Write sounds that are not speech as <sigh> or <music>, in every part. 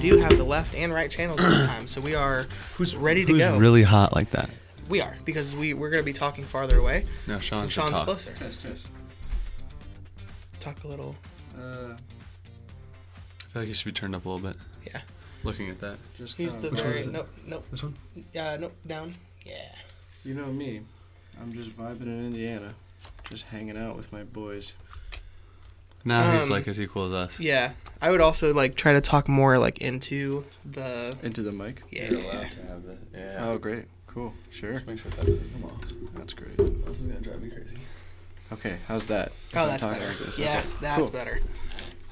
do have the left and right channels this time, so we are Who's ready to who's go. really hot like that? we are because we we're gonna be talking farther away. No, Sean. And should Sean's talk. closer. Test, test. Talk a little. Uh, I feel like you should be turned up a little bit. Yeah. Looking at that. just He's the kinda- very is it? nope nope This one. yeah nope down yeah. You know me. I'm just vibing in Indiana, just hanging out with my boys. Now he's Um, like as equal as us. Yeah, I would also like try to talk more like into the Into the mic. yeah. to have that. Yeah. Oh, great. Cool. Sure. make sure that doesn't come off. That's great. This is gonna drive me crazy. Okay, how's that? Oh, that's Talking better. like this. Yes, Okay, that's cool. better.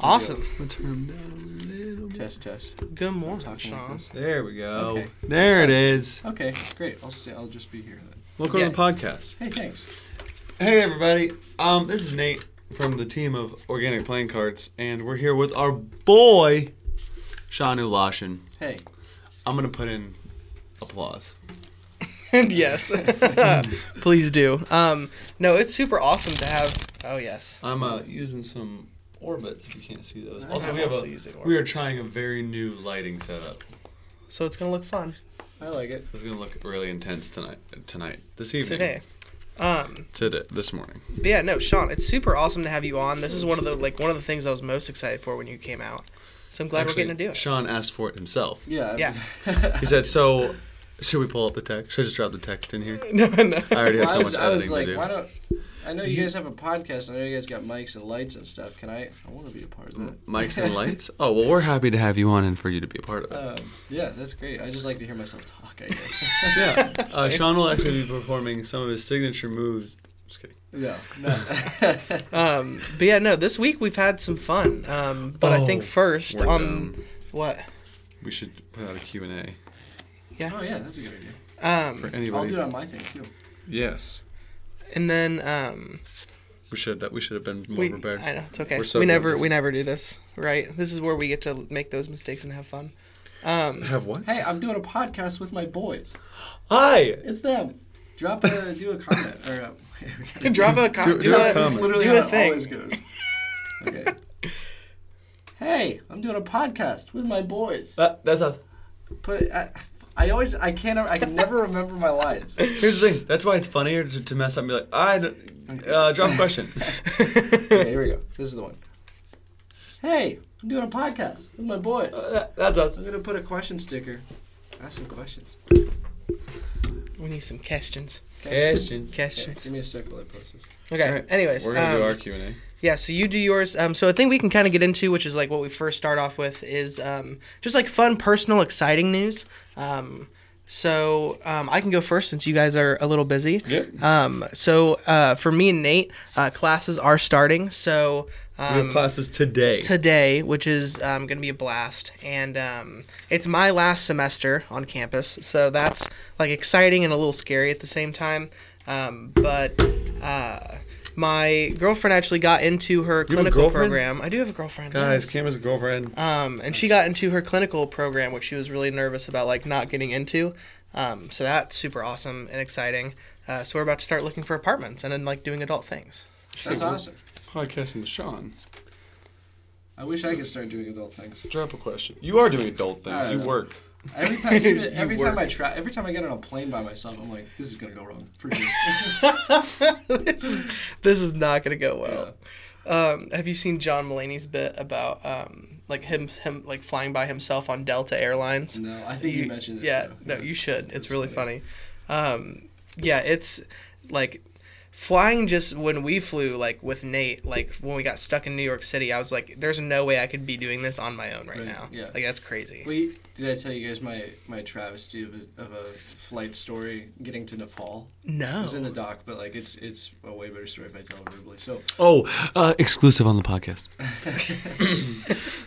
Awesome. I'm gonna turn down a little bit. Test, test. Good morning, Talking like Sean. this. There we go. Okay. There it is. Okay, great. I'll stay. I'll just be here then. Welcome Yeah. to the podcast. Hey, thanks. Hey everybody. Um, this is Nate from the team of Organic Playing Cards, and we're here with our boy, Shanu Lashin. Hey. I'm gonna put in applause. And yes, <laughs> please do. Um, no, it's super awesome to have. Oh yes. I'm uh, using some orbits if you can't see those. I'm Also, we have also a using we are trying a very new lighting setup. So it's gonna look fun I like it. It's gonna look really intense tonight. Tonight, this evening, today. Um, today, this morning. but yeah, no, Sean, it's super awesome to have you on. This is one of the like one of the things I was most excited for when you came out. So I'm glad Actually, we're getting to do it. Sean asked for it himself. Yeah. Yeah. <laughs> He said, "So, should we pull up the text? Should I just drop the text in here?" <laughs> no, no. I already have Well, so I was, much I was editing like, to do. why don't? I know you guys have a podcast. I know you guys got mics and lights and stuff. Can I? I want to be a part of that. Mics and <laughs> lights. Oh well, we're happy to have you on and for you to be a part of it. Um, yeah, that's great. I just like to hear myself talk. I guess. <laughs> yeah, <laughs> uh, Sean will actually be performing some of his signature moves. Just kidding. no, no. Um, but yeah, no. This week we've had some fun. Um, but I think Oh, first on done. what? We should put out a Q and A Yeah. oh yeah, that's a good idea. Um, for I'll do it on my thing too. Yes, and then um, we should. We should have been more we. prepared. I know it's okay. We're so we good. never we never do this, right? This is where we get to make those mistakes and have fun. Um, Have what? Hey, I'm doing a podcast with my boys. Hi. It's them. Drop a do a comment or a, <laughs> drop a com- Do- do, do a a, That's comment. literally do a thing. always goes. Okay. <laughs> hey, I'm doing a podcast with my boys. That, that's us. Put I, I always I can't I can never remember my lines. <laughs> Here's the thing. That's why it's funnier to, to mess up and be like, I don't- uh, drop a question. <laughs> Okay, here we go. This is the one. Hey, I'm doing a podcast with my boys. Uh, that- that's us. I'm gonna put a question sticker. Ask some questions. we need some questions. Questions. Okay, Questions. give me a sec while I post this. Okay. Alright, Anyways, We're gonna do um, our Q and A. Yeah, so you do yours. Um, so a thing we can kind of get into, which is like what we first start off with, is um, just like fun, personal, exciting news. Um, so um, I can go first since you guys are a little busy. Yep. Um, so uh, for me and Nate, uh, classes are starting. So We have um, classes today. today, which is um, going to be a blast, and um, it's my last semester on campus. So that's like exciting and a little scary at the same time. Um, but uh, my girlfriend actually got into her You clinical program. I do have a girlfriend, Guys, yes. Cam has a girlfriend. Um, and she got into her clinical program, which she was really nervous about, like not getting into. Um, so that's super awesome and exciting. Uh, so we're about to start looking for apartments and then like doing adult things. That's awesome. Podcasting with Sean. I wish I could start doing adult things. Drop a question. You are doing adult things. You know. work. Every time, even, <laughs> every You time I try, every time I get on a plane by myself, I'm like, this is gonna go wrong for sure. <laughs> this is this is not gonna go well. Um, have you seen John Mulaney's bit about um, like him him like flying by himself on Delta Airlines? no, I think you, mentioned this. Yeah, show. no, you should. It's, It's really funny. Um, yeah, it's like flying just when we flew like with Nate, like when we got stuck in New York City, I was like, there's no way I could be doing this on my own right, Right, now. yeah. Like that's crazy. Wait, did I tell you guys my my travesty of a, of a flight story getting to Nepal? It no. was in the doc, but like it's it's a way better story if I tell it verbally. So Oh, uh, exclusive on the podcast.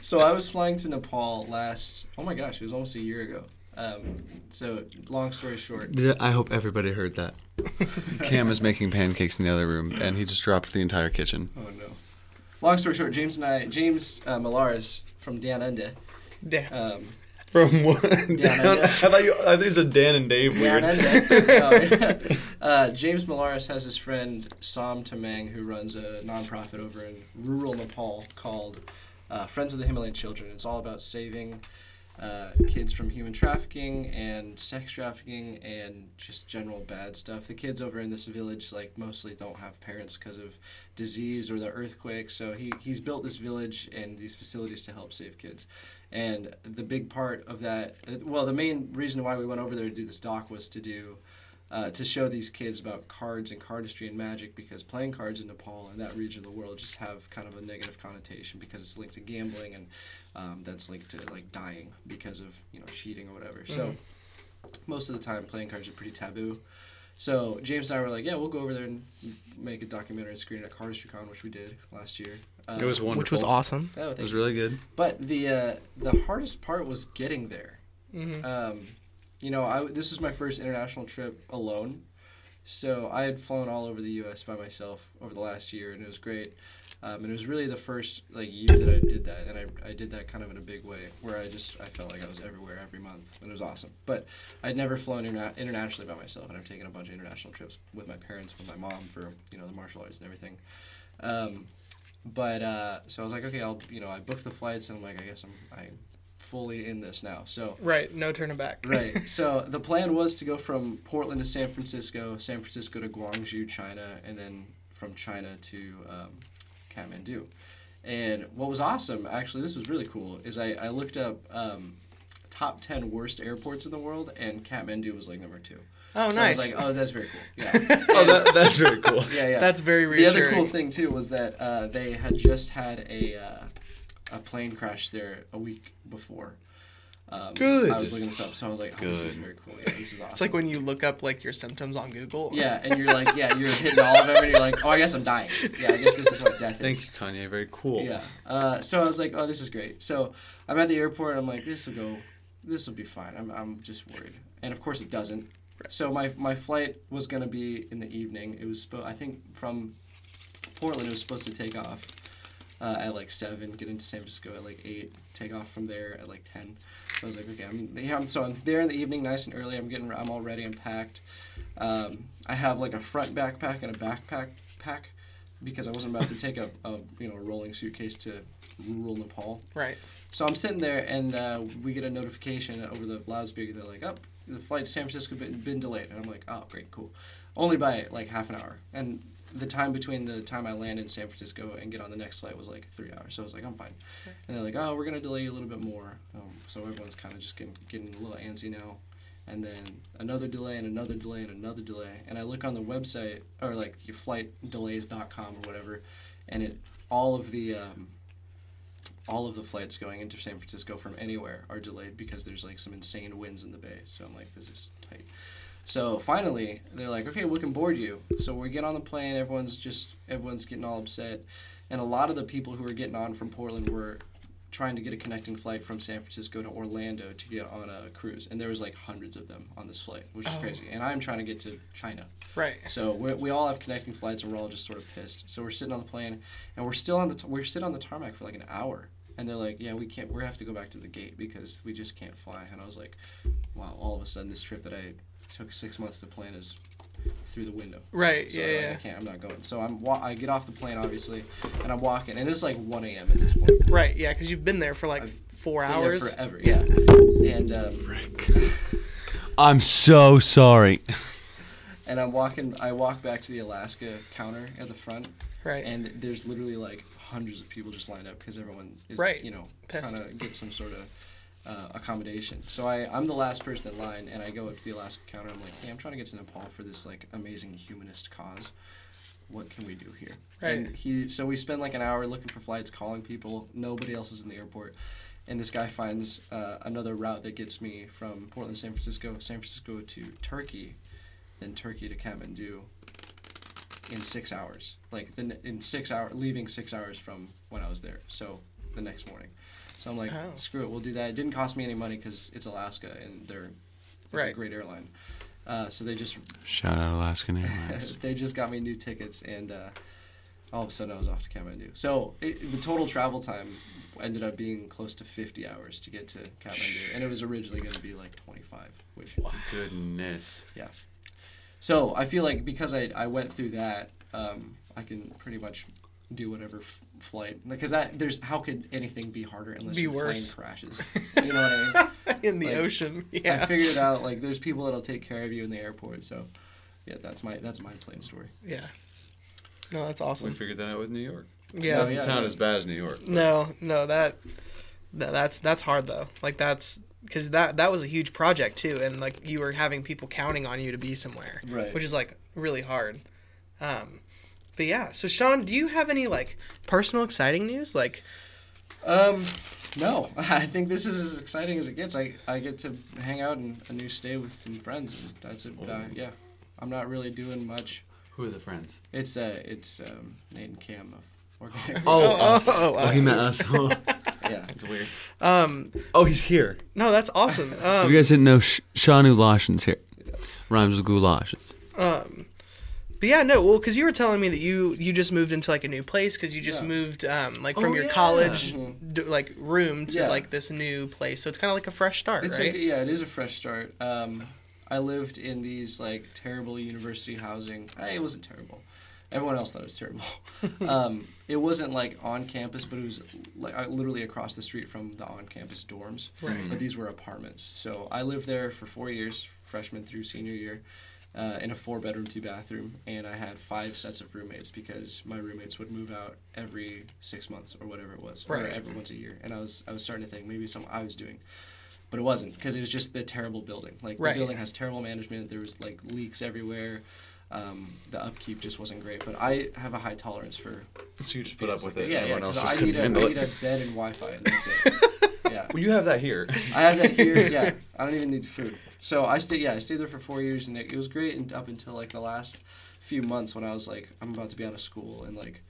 <laughs> so I was flying to Nepal last. Oh my gosh, it was almost a year ago. Um, so long story short, I hope everybody heard that. <laughs> Cam is making pancakes in the other room, and he just dropped the entire kitchen. oh no. Long story short, James and I, James uh, Malaris from Dan Ende, Yeah. um, From what? Dan, I, I- thought you. I think you said Dan and Dave. Dan Weird. Ende. <laughs> No, uh, James Malaris has his friend Sam Tamang who runs a nonprofit over in rural Nepal called uh, Friends of the Himalayan Children. It's all about saving uh, kids from human trafficking and sex trafficking and just general bad stuff. The kids over in this village like mostly don't have parents because of disease or the earthquake. So he he's built this village and these facilities to help save kids. And the big part of that, well, the main reason why we went over there to do this doc was to do uh, to show these kids about cards and cardistry and magic because playing cards in Nepal and that region of the world just have kind of a negative connotation because it's linked to gambling and um, that's linked to like dying because of you know cheating or whatever. So most of the time playing cards are pretty taboo. So James and I were like, yeah, we'll go over there and make a documentary and screen at CardistryCon, which we did last year. Uh, It was wonderful. which was awesome. oh, It was you. really good. But the uh, the hardest part was getting there. Mhm. Um, you know, I this was my first international trip alone, so I had flown all over the U.S. by myself over the last year, and it was great. Um, and it was really the first like year that I did that, and I, I did that kind of in a big way, where I just I felt like I was everywhere every month, and it was awesome. But I'd never flown interna- internationally by myself, and I've taken a bunch of international trips with my parents, with my mom for you know the martial arts and everything. Um, but uh, so I was like, okay, I'll you know I booked the flights, and I'm like, I guess I'm I'm fully in this now. So Right, no turning back. right. <laughs> So the plan was to go from Portland to San Francisco, San Francisco to Guangzhou, China, and then from China to um, Kathmandu. And what was awesome, actually, this was really cool, is I, I looked up um, top 10 worst airports in the world, and Kathmandu was like number two. oh, so nice. I was like, oh, that's very cool. <laughs> Yeah. Oh, that, that's very cool. yeah, yeah. That's very reassuring. the other cool thing, too, was that uh, they had just had a, uh, a plane crash there a week before. Um, Good. I was looking this up, so I was like, oh, this is very cool. Yeah, this is awesome. It's like when you look up like your symptoms on Google. Yeah, and you're like, yeah, you're hitting all of them, and you're like, oh, I guess I'm dying. Yeah, I guess this is what death is. Thank you, Kanye. Very cool. Yeah. Uh, so I was like, oh, this is great. So I'm at the airport. and I'm like, this will go. This will be fine. I'm, I'm just worried. And of course, it doesn't. So my, my flight was gonna be in the evening. It was spo- I think from Portland. It was supposed to take off uh, at like seven, get into San Francisco at like eight, take off from there at like ten. So I was like, okay, I'm yeah. I'm, so I'm there in the evening, nice and early. I'm getting, I'm all ready. I'm packed. Um, I have like a front backpack and a backpack pack because I wasn't about to <laughs> take a, a you know a rolling suitcase to rural Nepal. Right. So I'm sitting there, and uh, we get a notification over the loudspeaker. They're like, "Oh, the flight to San Francisco been, been delayed." And I'm like, "Oh, great, cool." Only by like half an hour, and the time between the time I land in San Francisco and get on the next flight was like three hours. So I was like, "I'm fine." And they're like, "Oh, we're gonna delay you a little bit more." Um, so everyone's kind of just getting getting a little antsy now. And then another delay and another delay and another delay. And I look on the website or like your flightdelays.com or whatever, and it all of the um, all of the flights going into San Francisco from anywhere are delayed because there's like some insane winds in the bay. So I'm like, this is tight. So finally, they're like, okay, we can board you. So we get on the plane. Everyone's just everyone's getting all upset, and a lot of the people who were getting on from Portland were trying to get a connecting flight from San Francisco to Orlando to get on a cruise, and there was like hundreds of them on this flight, which is Oh. crazy. And I'm trying to get to China. Right. So we we all have connecting flights, and we're all just sort of pissed. So we're sitting on the plane, and we're still on the t- we're sitting on the tarmac for like an hour, and they're like, "Yeah, we can't. We have to go back to the gate because we just can't fly." And I was like, "Wow!" All of a sudden, this trip that I took six months to plan is through the window. Right. So yeah. like, I can't. I'm not going. So I'm wa- I get off the plane obviously, and I'm walking, and it's like 1 a.m. at this point. Right. Yeah. Because you've been there for like I've four Been there hours. forever. Yeah. And um, Frick. <laughs> I'm so sorry. and I'm walking. I walk back to the Alaska counter at the front, Right. and there's literally like hundreds of people just lined up because everyone is Right. you know Pissed. trying to get some sort of uh, accommodation. So I I'm the last person in line, and I go up to the Alaska counter. I'm like, hey, I'm trying to get to Nepal for this like amazing humanist cause. What can we do here? Right. And he so we spend like an hour looking for flights, calling people. Nobody else is in the airport. And this guy finds uh, another route that gets me from Portland San Francisco, San Francisco to Turkey, then Turkey to Kathmandu in six hours. Like the, in six hours, leaving six hours from when I was there. So the next morning. So I'm like, Oh. screw it, we'll do that. It didn't cost me any money because it's Alaska and they're it's a great airline. Uh, so they just Shout out Alaskan Airlines. <laughs> they just got me new tickets and uh, all of a sudden I was off to Kathmandu. So it, the total travel time ended up being close to 50 hours to get to Kathmandu, and it was originally going to be like 25. Which Goodness. Yeah. So I feel like because I, I went through that, um, I can pretty much do whatever f- flight because that there's how could anything be harder unless Be your worse. plane crashes? <laughs> You know what I mean? in the Like, ocean. I figured it out. Like <laughs> there's people that'll take care of you in the airport. So yeah, that's my that's my plane story. Yeah. No, that's awesome. We figured that out with New York. Yeah. No, Doesn't yeah, sound no. as bad as New York. No, no, that, that that's that's hard though. Like that's because that that was a huge project too, and like you were having people counting on you to be somewhere, Right. Which is like really hard. Um, but yeah. So Sean, do you have any like personal exciting news? Like, Um, no, <laughs> I think this is as exciting as it gets. I, I get to hang out in a new stay with some friends. And that's it. Uh, yeah, I'm not really doing much. Who are the friends? It's uh, it's um, Nate and Cam of Organic. <laughs> Oh, Oh, us. oh, Oh, he us. meant us. Oh, <laughs> yeah. it's weird. um, Oh, he's here. no, that's awesome. If Um, you guys didn't know, Sh- Shanu Lashon's here. Rhymes with goulash. um, but yeah, no, well, because you were telling me that you you just moved into like a new place because you just Yeah. moved um like from Oh, your yeah. college Mhm. d- like room to Yeah. like this new place. So it's kind of like a fresh start, It's right? like yeah, it is a fresh start. Um, I lived in these like terrible university housing. Eh, it wasn't terrible. Everyone else thought it was terrible. <laughs> um, it wasn't like on campus, but it was like literally across the street from the on-campus dorms. Right. But these were apartments. So I lived there for four years, freshman through senior year, uh, in a four-bedroom, two-bathroom, and I had five sets of roommates because my roommates would move out every six months or whatever it was, or Right. every once a year. And I was I was starting to think maybe something I was doing but it wasn't because it was just the terrible building. Like Right. the building has terrible management. There was like leaks everywhere. Um, the upkeep just wasn't great. But I have a high tolerance for. So you just put up with it. Yeah, yeah. Everyone else 'cause just I couldn't need, a, I handle need it. a bed and Wi-Fi, and that's it. <laughs> yeah, Well, you have that here. I have that here. <laughs> Yeah, I don't even need food. So I stayed. Yeah, I stayed there for four years, and it, it was great. And up until like the last few months when I was like, I'm about to be out of school in like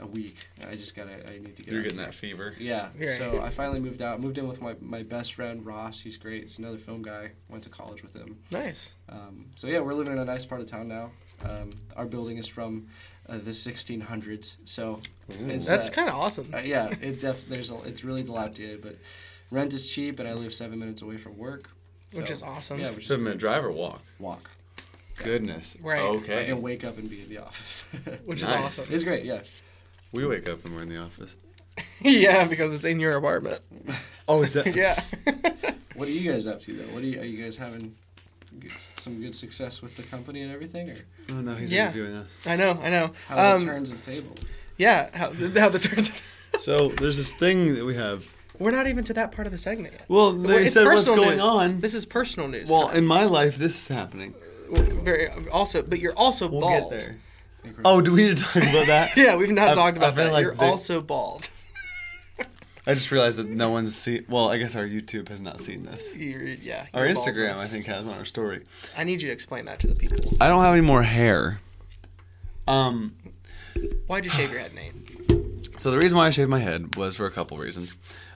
a week. I just gotta. I need to get. You're out getting here. that fever. Yeah. Right. So I finally moved out. Moved in with my, my best friend Ross. He's great. He's another film guy. Went to college with him. Nice. Um, so yeah, we're living in a nice part of town now. Um, our building is from uh, the 1600s. So it's, That's uh, kind of awesome. uh, yeah, it def there's a, it's really dilapidated, but rent is cheap, and I live seven minutes away from work. Which So, is awesome. Yeah, which is Seven minute drive or walk? walk. Goodness. Right. Okay. I Okay. can wake up and be in the office. <laughs> Which is awesome. it's great. Yeah. We wake up and we're in the office. <laughs> yeah, because it's in your apartment. <laughs> Oh, is that? yeah. What are you guys up to though? What are you, are you guys having? good- Some good success with the company and everything, or Oh no, he's Yeah. interviewing us. I know, I know. how the Um, turns of the table? yeah, how, how the turns. So there's this thing that we have. We're not even to that part of the segment yet. Well, Well, they it's said what's going news. on. This is personal news. well, time. in my life, this is happening. very also, but you're also We'll bald. get there. Oh, do we need to talk about that? <laughs> Yeah, we've not I- talked about that. like you're they- also bald. <laughs> I just realized that no one's seen. Well, I guess our YouTube has not seen this. You're, yeah. Our your Instagram, I think, has on our story. I need you to explain that to the people. I don't have any more hair. Um. Why'd you shave your head, Nate? So the reason why I shaved my head was for a couple reasons.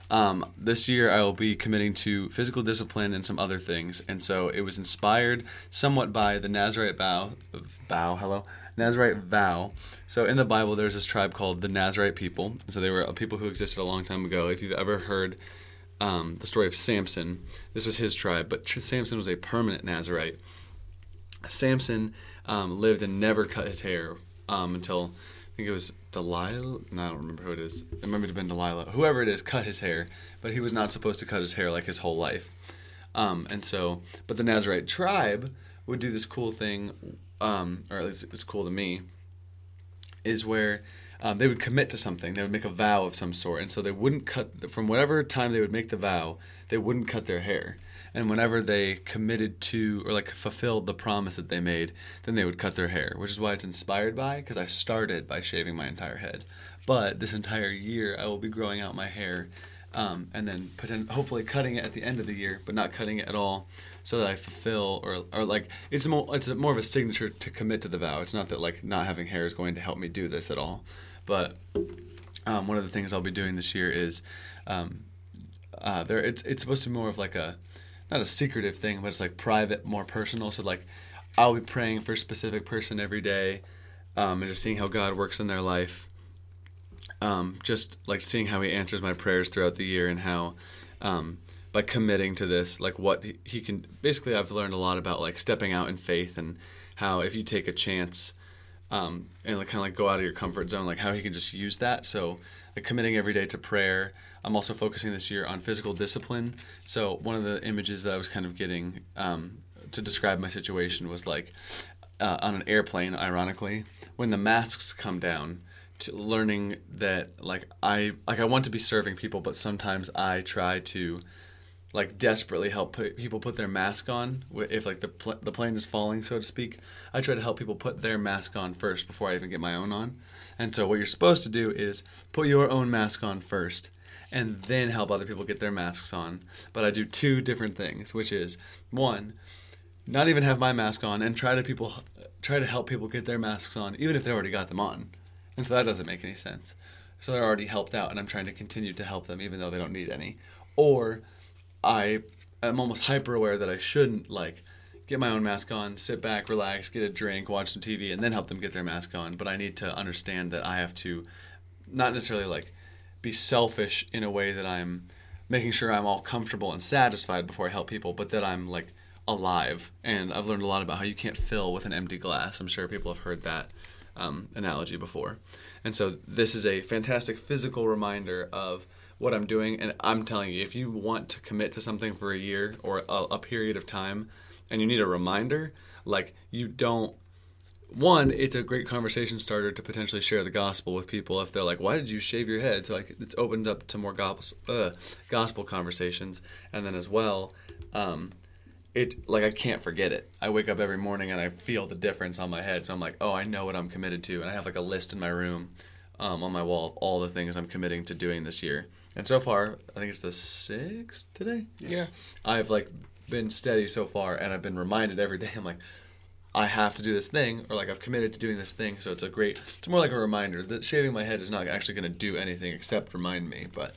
Um, this year I will be committing to physical discipline and some other things, and so it was inspired somewhat by the Nazarite vow. Vow, hello, Nazarite vow. So in the Bible, there's this tribe called the Nazarite people. So they were a people who existed a long time ago. If you've ever heard um, the story of Samson, this was his tribe, but Samson was a permanent Nazarite. Samson um, lived and never cut his hair um, until think it was Delilah. No, I don't remember who it is. It to been Delilah. Whoever it is cut his hair, but he was not supposed to cut his hair like his whole life. Um, and so, but the Nazarite tribe would do this cool thing, um, or at least it's cool to me, is where um, they would commit to something. They would make a vow of some sort, and so they wouldn't cut from whatever time they would make the vow. They wouldn't cut their hair, and whenever they committed to or like fulfilled the promise that they made, then they would cut their hair. Which is why it's inspired by because I started by shaving my entire head, but this entire year I will be growing out my hair. Um, and then hopefully cutting it at the end of the year, but not cutting it at all, so that I fulfill or or like it's more it's more of a signature to commit to the vow. It's not that like not having hair is going to help me do this at all, but um, one of the things I'll be doing this year is um, uh, there it's it's supposed to be more of like a not a secretive thing, but it's like private, more personal. So like I'll be praying for a specific person every day, um, and just seeing how God works in their life. Um, just like seeing how He answers my prayers throughout the year, and how um, by committing to this, like what he, he can. Basically, I've learned a lot about like stepping out in faith, and how if you take a chance um, and like kind of like go out of your comfort zone, like how he can just use that. So committing every day to prayer. I'm also focusing this year on physical discipline. So one of the images that I was kind of getting um, to describe my situation was like uh, on an airplane, ironically, when the masks come down. To learning that like I like I want to be serving people, but sometimes I try to like desperately help put, people put their mask on if like the pl- the plane is falling so to speak i try to help people put their mask on first before i even get my own on and so what you're supposed to do is put your own mask on first and then help other people get their masks on. But i do two different things which is one not even have my mask on and try to people try to help people get their masks on even if they already got them on. And so that doesn't make any sense. So they're already helped out and i'm trying to continue to help them even though they don't need any. Or I am almost hyper aware that I shouldn't like get my own mask on, sit back, relax, get a drink, watch some TV, and then help them get their mask on. But I need to understand that I have to not necessarily like be selfish in a way that I'm making sure I'm all comfortable and satisfied before I help people, but that I'm like alive. And I've learned a lot about how you can't fill with an empty glass. I'm sure people have heard that um, analogy before. And so this is a fantastic physical reminder of what I'm doing. And I'm telling you, if you want to commit to something for a year or a, a period of time and you need a reminder, like you don't one, it's a great conversation starter to potentially share the gospel with people if they're like, "Why did you shave your head?" So like, it's opened up to more gospel uh, gospel conversations, and then as well, um, it like I can't forget it. I wake up every morning and I feel the difference on my head. So I'm like, "Oh, I know what I'm committed to," and I have like a list in my room, um, on my wall of all the things I'm committing to doing this year. And so far, I think it's the sixth today. Yeah. I've like been steady so far, and I've been reminded every day. I'm like, I have to do this thing, or like I've committed to doing this thing. So it's a great. It's more like a reminder that shaving my head is not actually going to do anything except remind me. But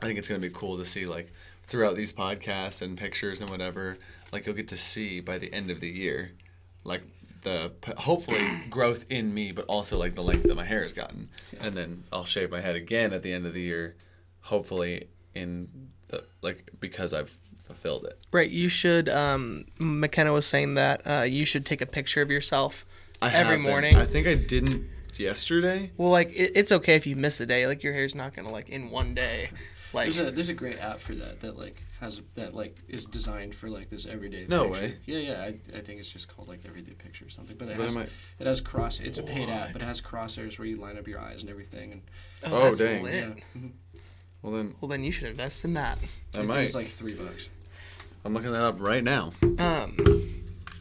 I think it's going to be cool to see like throughout these podcasts and pictures and whatever. Like you'll get to see by the end of the year, like the hopefully growth in me, but also like the length that my hair has gotten, and then I'll shave my head again at the end of the year hopefully in the like because I've fulfilled it. Right. You should. Um, McKenna was saying that uh, you should take a picture of yourself I every have been. morning. I think I didn't yesterday. well, like it, it's okay if you miss a day. Like your hair's not gonna like in one day. Like There's a there's a great app for that that like has that like is designed for like this everyday. No picture. way. Yeah, yeah. I, I think it's just called like everyday picture or something. But it But has might- it has cross. It's a paid app, but it has crosshairs where you line up your eyes and everything. And Oh, that's dang. lit. yeah, Mhm. Well then Well, then you should invest in that. I might. It's like three bucks. I'm looking that up right now. Um,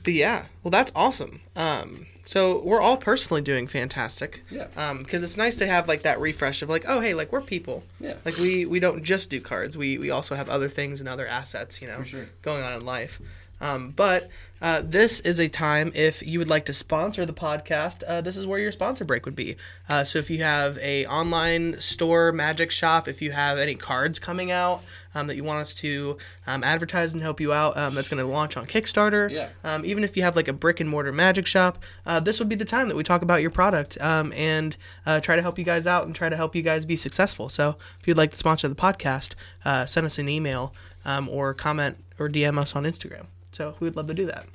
but yeah, well, that's awesome. Um, so we're all personally doing fantastic. Yeah. Um, because it's nice to have like that refresh of like, oh hey, like we're people. Yeah. Like we we don't just do cards. We we also have other things and other assets, you know, sure. going on in life. Um, but uh, this is a time if you would like to sponsor the podcast. Uh, this is where your sponsor break would be. Uh, so if you have a online store, magic shop, if you have any cards coming out um, that you want us to um, advertise and help you out, um, that's going to launch on Kickstarter. Yeah. Um, even if you have like a brick and mortar magic shop, uh, this would be the time that we talk about your product um, and uh, try to help you guys out and try to help you guys be successful. So if you'd like to sponsor the podcast, uh, send us an email um, or comment or DM us on Instagram. So we would love to do that.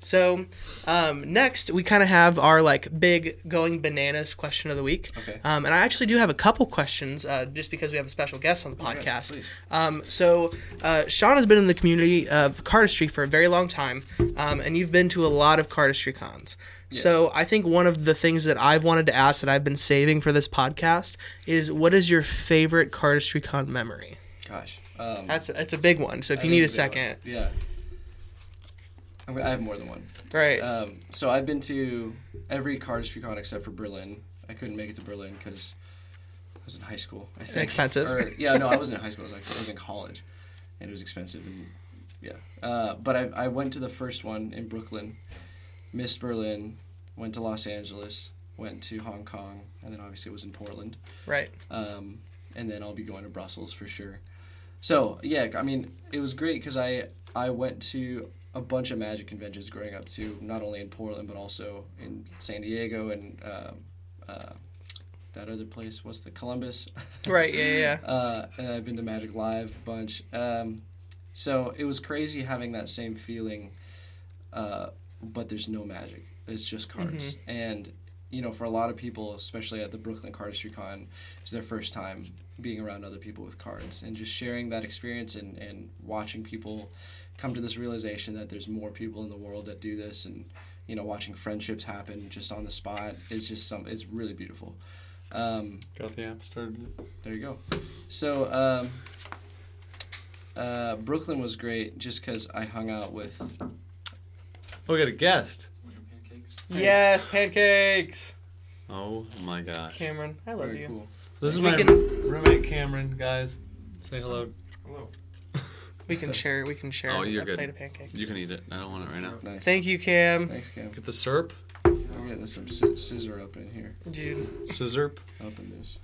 So um, next, we kind of have our like big going bananas question of the week. Okay. Um, and I actually do have a couple questions uh, just because we have a special guest on the podcast. please. Um, so uh, Sean has been in the community of cardistry for a very long time, um, and you've been to a lot of cardistry cons. So I think one of the things that I've wanted to ask that I've been saving for this podcast is what is your favorite cardistry con memory? Gosh. Um, That's that's a big one. So if you need a is big one. second, Yeah. I have more than one. right? Um, so I've been to every cardistry con except for Berlin. I couldn't make it to Berlin because I was in high school. I think. expensive. Or, yeah, no, I wasn't in high school. I was, like, I was in college, and it was expensive. And yeah, uh, but I, I went to the first one in Brooklyn, missed Berlin, went to Los Angeles, went to Hong Kong, and then obviously it was in Portland. right. Um, and then I'll be going to Brussels for sure. So yeah, I mean, it was great because I I went to a bunch of magic conventions growing up too, not only in Portland but also in San Diego and um, uh, that other place. What's the Columbus? <laughs> Right. Yeah. Yeah. uh, and I've been to Magic Live a bunch. Um, so it was crazy having that same feeling, uh, but there's no magic. It's just cards, and you know, for a lot of people, especially at the Brooklyn Cardistry Con, it's their first time being around other people with cards, and just sharing that experience and and watching people come to this realization that there's more people in the world that do this, and you know, watching friendships happen just on the spot is just some. It's really beautiful. Um, Got the app started. there you go. So, um, uh, Brooklyn was great just because I hung out with. Oh, we got a guest. pancakes? Yes, pancakes. Oh my gosh. Cameron, I love Very you. cool. This is We my can- roommate Cameron, guys. Say hello. Hello. We can share. We can share Oh, you're a good. plate of pancakes. You can eat it. I don't want it right now. Nice. Thank you, Cam. Thanks, Cam. Get the syrup. I'm getting some sci- scissor up in here. Dude. Scissor. Open this.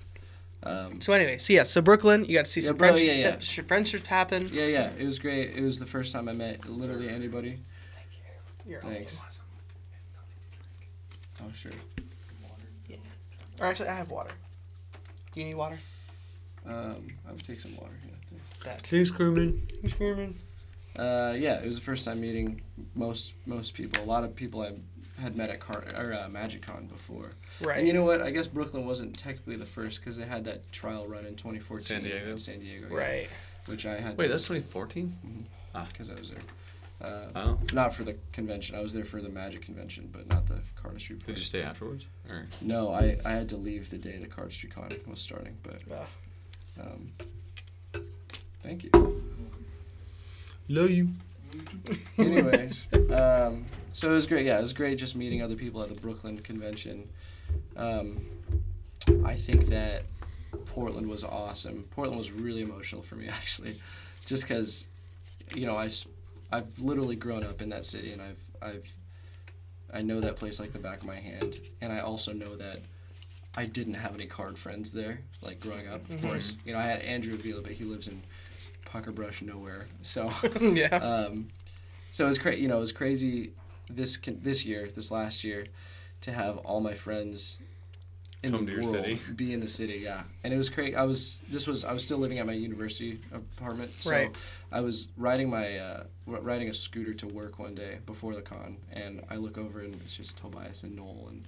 Um, So anyway, so yeah, so Brooklyn, you got to see Yeah, some bro, friendships, yeah, yeah. sh- friendships happen. yeah, yeah, it was great. It was the first time I met literally anybody. Thank you. You're Thanks. awesome. Oh, sure. Some water. Yeah. Or actually, I have water. Do you need water? Um, I would take some water. Yeah, thanks. That. Thanks, Crewman. Thanks, Cameron. Uh, yeah, it was the first time meeting most most people. A lot of people I had met at Car- or uh, MagicCon before. Right. And you know what? I guess Brooklyn wasn't technically the first because they had that trial run in 2014 San Diego? in San Diego. yeah, right. Which I had. Wait, that's 2014. Mhm. Ah, because I was there. Uh, Oh. Not for the convention. I was there for the Magic convention, but not the cardistry. Did you stay afterwards? Or No, I, I had to leave the day the cardistry con was starting, but Ah. um, thank you. love you. Anyways, <laughs> um, so it was great. Yeah, it was great just meeting other people at the Brooklyn convention. Um, I think that Portland was awesome. Portland was really emotional for me <laughs> actually, just because, you know, I, I've literally grown up in that city and I've I've I know that place like the back of my hand, and I also know that. I didn't have any card friends there, like growing up. Of Mhm. course, you know I had Andrew Avila, but he lives in Pucker Brush nowhere. So, <laughs> yeah. um, so it was crazy. You know, it was crazy this this year, this last year, to have all my friends in Come the world city. be in the city. Yeah, and it was great. I was this was I was still living at my university apartment, so Right. I was riding my uh, riding a scooter to work one day before the con, and I look over and it's just Tobias and Noel and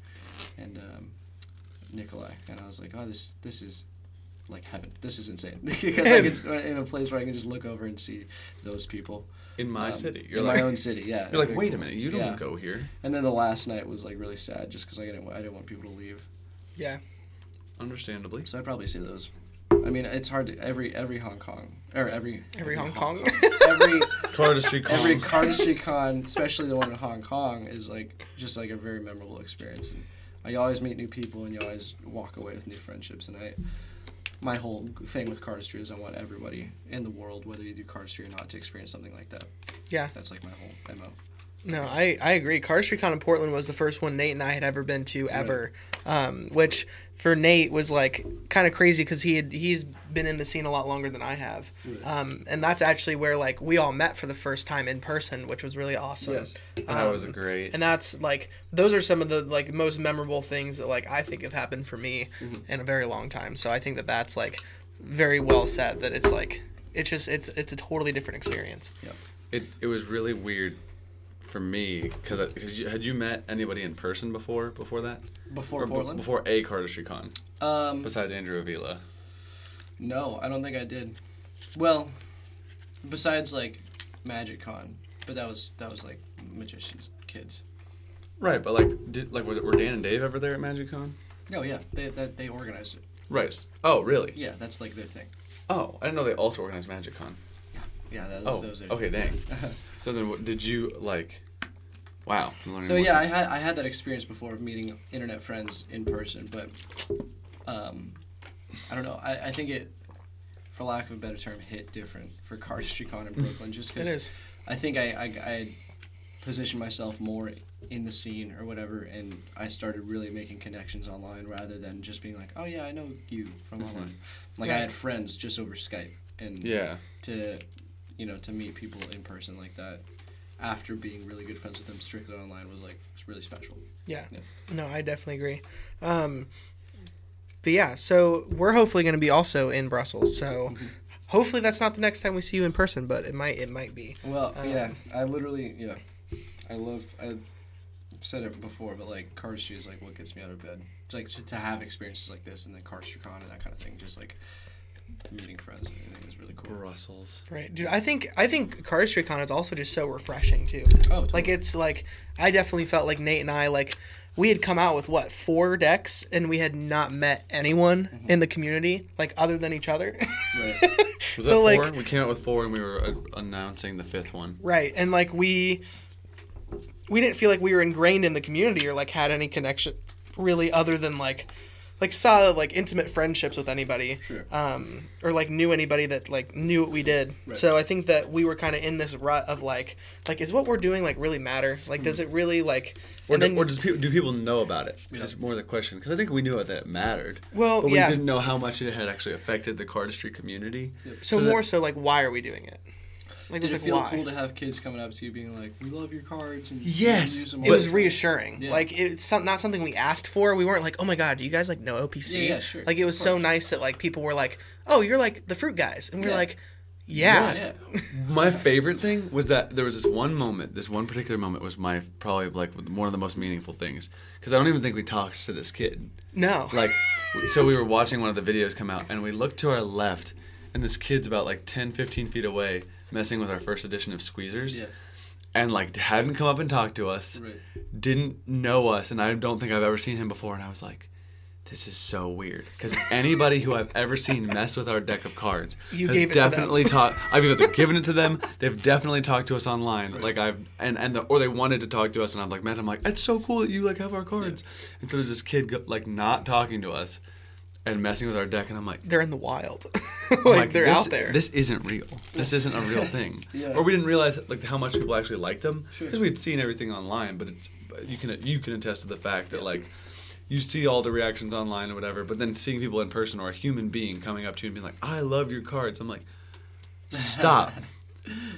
and um, Nikolai, and I was like, oh, this this is like heaven. This is insane <laughs> because I could, in a place where I can just look over and see those people In my um, city. You're in like, my own city, yeah. You're like, Very wait a minute. You don't Yeah. go here. And then the last night was like really sad, just because I didn't, I didn't want people to leave. yeah. Understandably. So I'd probably see those. I mean, it's hard to every every Hong Kong or every Every Hong Kong. <laughs> every Cardistry con. every cardistry <laughs> con, especially the one in Hong Kong, is like just like a very memorable experience. And you always meet new people, and you always walk away with new friendships. And I, my whole thing with cardistry is I want everybody in the world, whether you do cardistry or not, to experience something like that. Yeah. That's like my whole mo. No, I, I agree. Cardistry Con in Portland was the first one Nate and I had ever been to ever, um, which for Nate was like kind of crazy because he had he's been in the scene a lot longer than I have, um, and that's actually where like we all met for the first time in person, which was really awesome. Yes. That was Um, great. And that's like those are some of the like most memorable things that like I think have happened for me Mm-hmm. in a very long time. So I think that that's like very well said. That it's like it's just it's it's a totally different experience. Yeah. It it was really weird for me because because you, had you met anybody in person before before that Before Or Portland, before a cardistry con um, besides Andrew Avila. No, I don't think I did. Well, besides like Magic Con, but that was that was like magicians kids. Right, but like did like was it were Dan and Dave ever there at Magic Con? No, yeah, they that they organized it. Right. Oh really? Yeah, that's like their thing. Oh, I didn't know they also organized Magic Con. Yeah, that Oh, was their okay, dang. <laughs> So then, what, did you like? Wow. So yeah, I had I had that experience before of meeting internet friends in person, but um, I don't know. I, I think it, for lack of a better term, hit different for Cardistry Con in Brooklyn, just because. I think I, I, I positioned myself more in the scene or whatever, and I started really making connections online rather than just being like, oh yeah, I know you from online. Like I had friends just over Skype, and Yeah. to, you know, to meet people in person like that, after being really good friends with them strictly online was like was really special. Yeah. Yeah. No, I definitely agree. Um, but yeah, so we're hopefully going to be also in Brussels. So Mm-hmm. hopefully that's not the next time we see you in person, but it might. It might be. Well, Um, yeah, I literally, yeah, I love, I said it before, but like cardistry is like what gets me out of bed. It's like to, to have experiences like this and then cardistry con and that kind of thing. Just like meeting friends and everything is really cool. Brussels. Right, dude. I think I think Cardistry Con is also just so refreshing too. Oh, totally. Like it's like I definitely felt like Nate and I like we had come out with what four decks and we had not met anyone Mm-hmm. in the community like other than each other. Right. <laughs> Was So, that four? like- we came out with four, and we were uh, announcing the fifth one. right, and like we we didn't feel like we were ingrained in the community or like had any connection really other than like like solid like intimate friendships with anybody Sure. um or like knew anybody that like knew what we did Right. so i think that we were kind of in this rut of like like is what we're doing like really matter like does it really like Or, do, then or does people, do people know about it? Yeah. That's more the question. Because I think we knew that it mattered. Well, but we yeah. didn't know how much it had actually affected the cardistry community. so, that- more so like why are we doing it like Did it like feel why cool to have kids coming up to you being like, "We love your cards"? And Yes, use it was reassuring Yeah. like it's some, not something we asked for we weren't like oh my god do you guys like know opc Yeah, yeah, sure. like it was so nice that like people were like oh you're like the fruit guys and we're Yeah. like yeah, Yeah. <laughs> My favorite thing was that there was this one moment, this one particular moment was my probably like one of the most meaningful things. Because I don't even think we talked to this kid. no Like, <laughs> so we were watching one of the videos come out, and we looked to our left, and this kid's about like 10, 15 feet away, messing with our first edition of Squeezers. Yeah. And like hadn't come up and talked to us, Right. didn't know us, and I don't think I've ever seen him before. And I was like, "This is so weird." Because anybody who I've ever seen mess with our deck of cards <laughs> You has definitely taught. I've either <laughs> given it to them. They've definitely talked to us online. Right. Like I've and and the, or they wanted to talk to us, and I've like met. I'm like, "It's so cool that you like have our cards." And so there's this kid like not talking to us and messing with our deck, and I'm like. they're in the wild <laughs> I'm like, they're this, out there This isn't real. This isn't a real <laughs> thing. Yeah. Or we didn't realize like how much people actually liked them Sure. because we'd seen everything online. But it's you can you can attest to the fact that like you see all the reactions online or whatever, but then seeing people in person or a human being coming up to you and being like, "I love your cards," I'm like, stop. <laughs>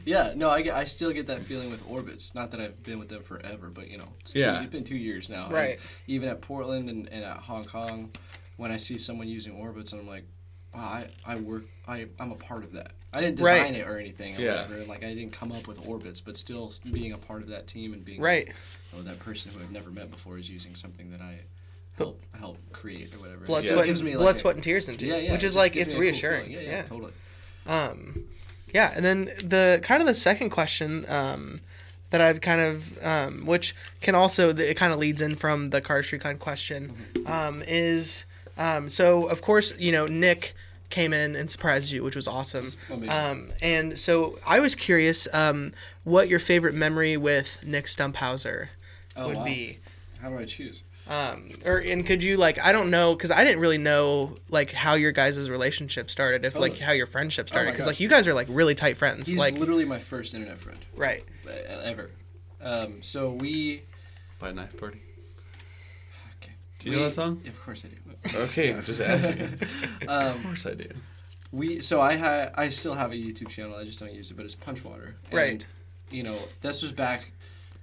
Yeah, no, I, get, I still get that feeling with Orbits. Not that I've been with them forever, but you know, it's, two, Yeah. it's been two years now. And Right. even at Portland and, and at Hong Kong, when I see someone using Orbits, and I'm like, wow, I, I work, I, I'm a part of that. I didn't design Right. it or anything or Yeah. whatever. And like, I didn't come up with Orbits, but still being a part of that team and being right oh, that person who I've never met before is using something that I help help create or whatever. blood It sweat gives and, me, like, blood a- sweat and tears into Yeah, yeah. which is like it's me a cool reassuring yeah, yeah, yeah, totally. Um, yeah, and then the kind of the second question um, that I've kind of, um, which can also it kind of leads in from the cardistry con question, um, is um, so of course you know Nick came in and surprised you, which was awesome. Um, and so I was curious um, what your favorite memory with Nick Stumphauser Oh, would wow. be. How do I choose? Um, or and could you like I don't know because I didn't really know like how your guys' relationship started if like how your friendship started Oh because gosh. like you guys are like really tight friends He's like literally my first internet friend right ever. Um, so we. By a knife party. Okay. Do you know We- that song? Yeah, of course I do. Okay, I'm just asking. <laughs> Um, of course I do. we so I ha- I still have a YouTube channel. I just don't use it, but it's Punchwater. And, Right. You know, this was back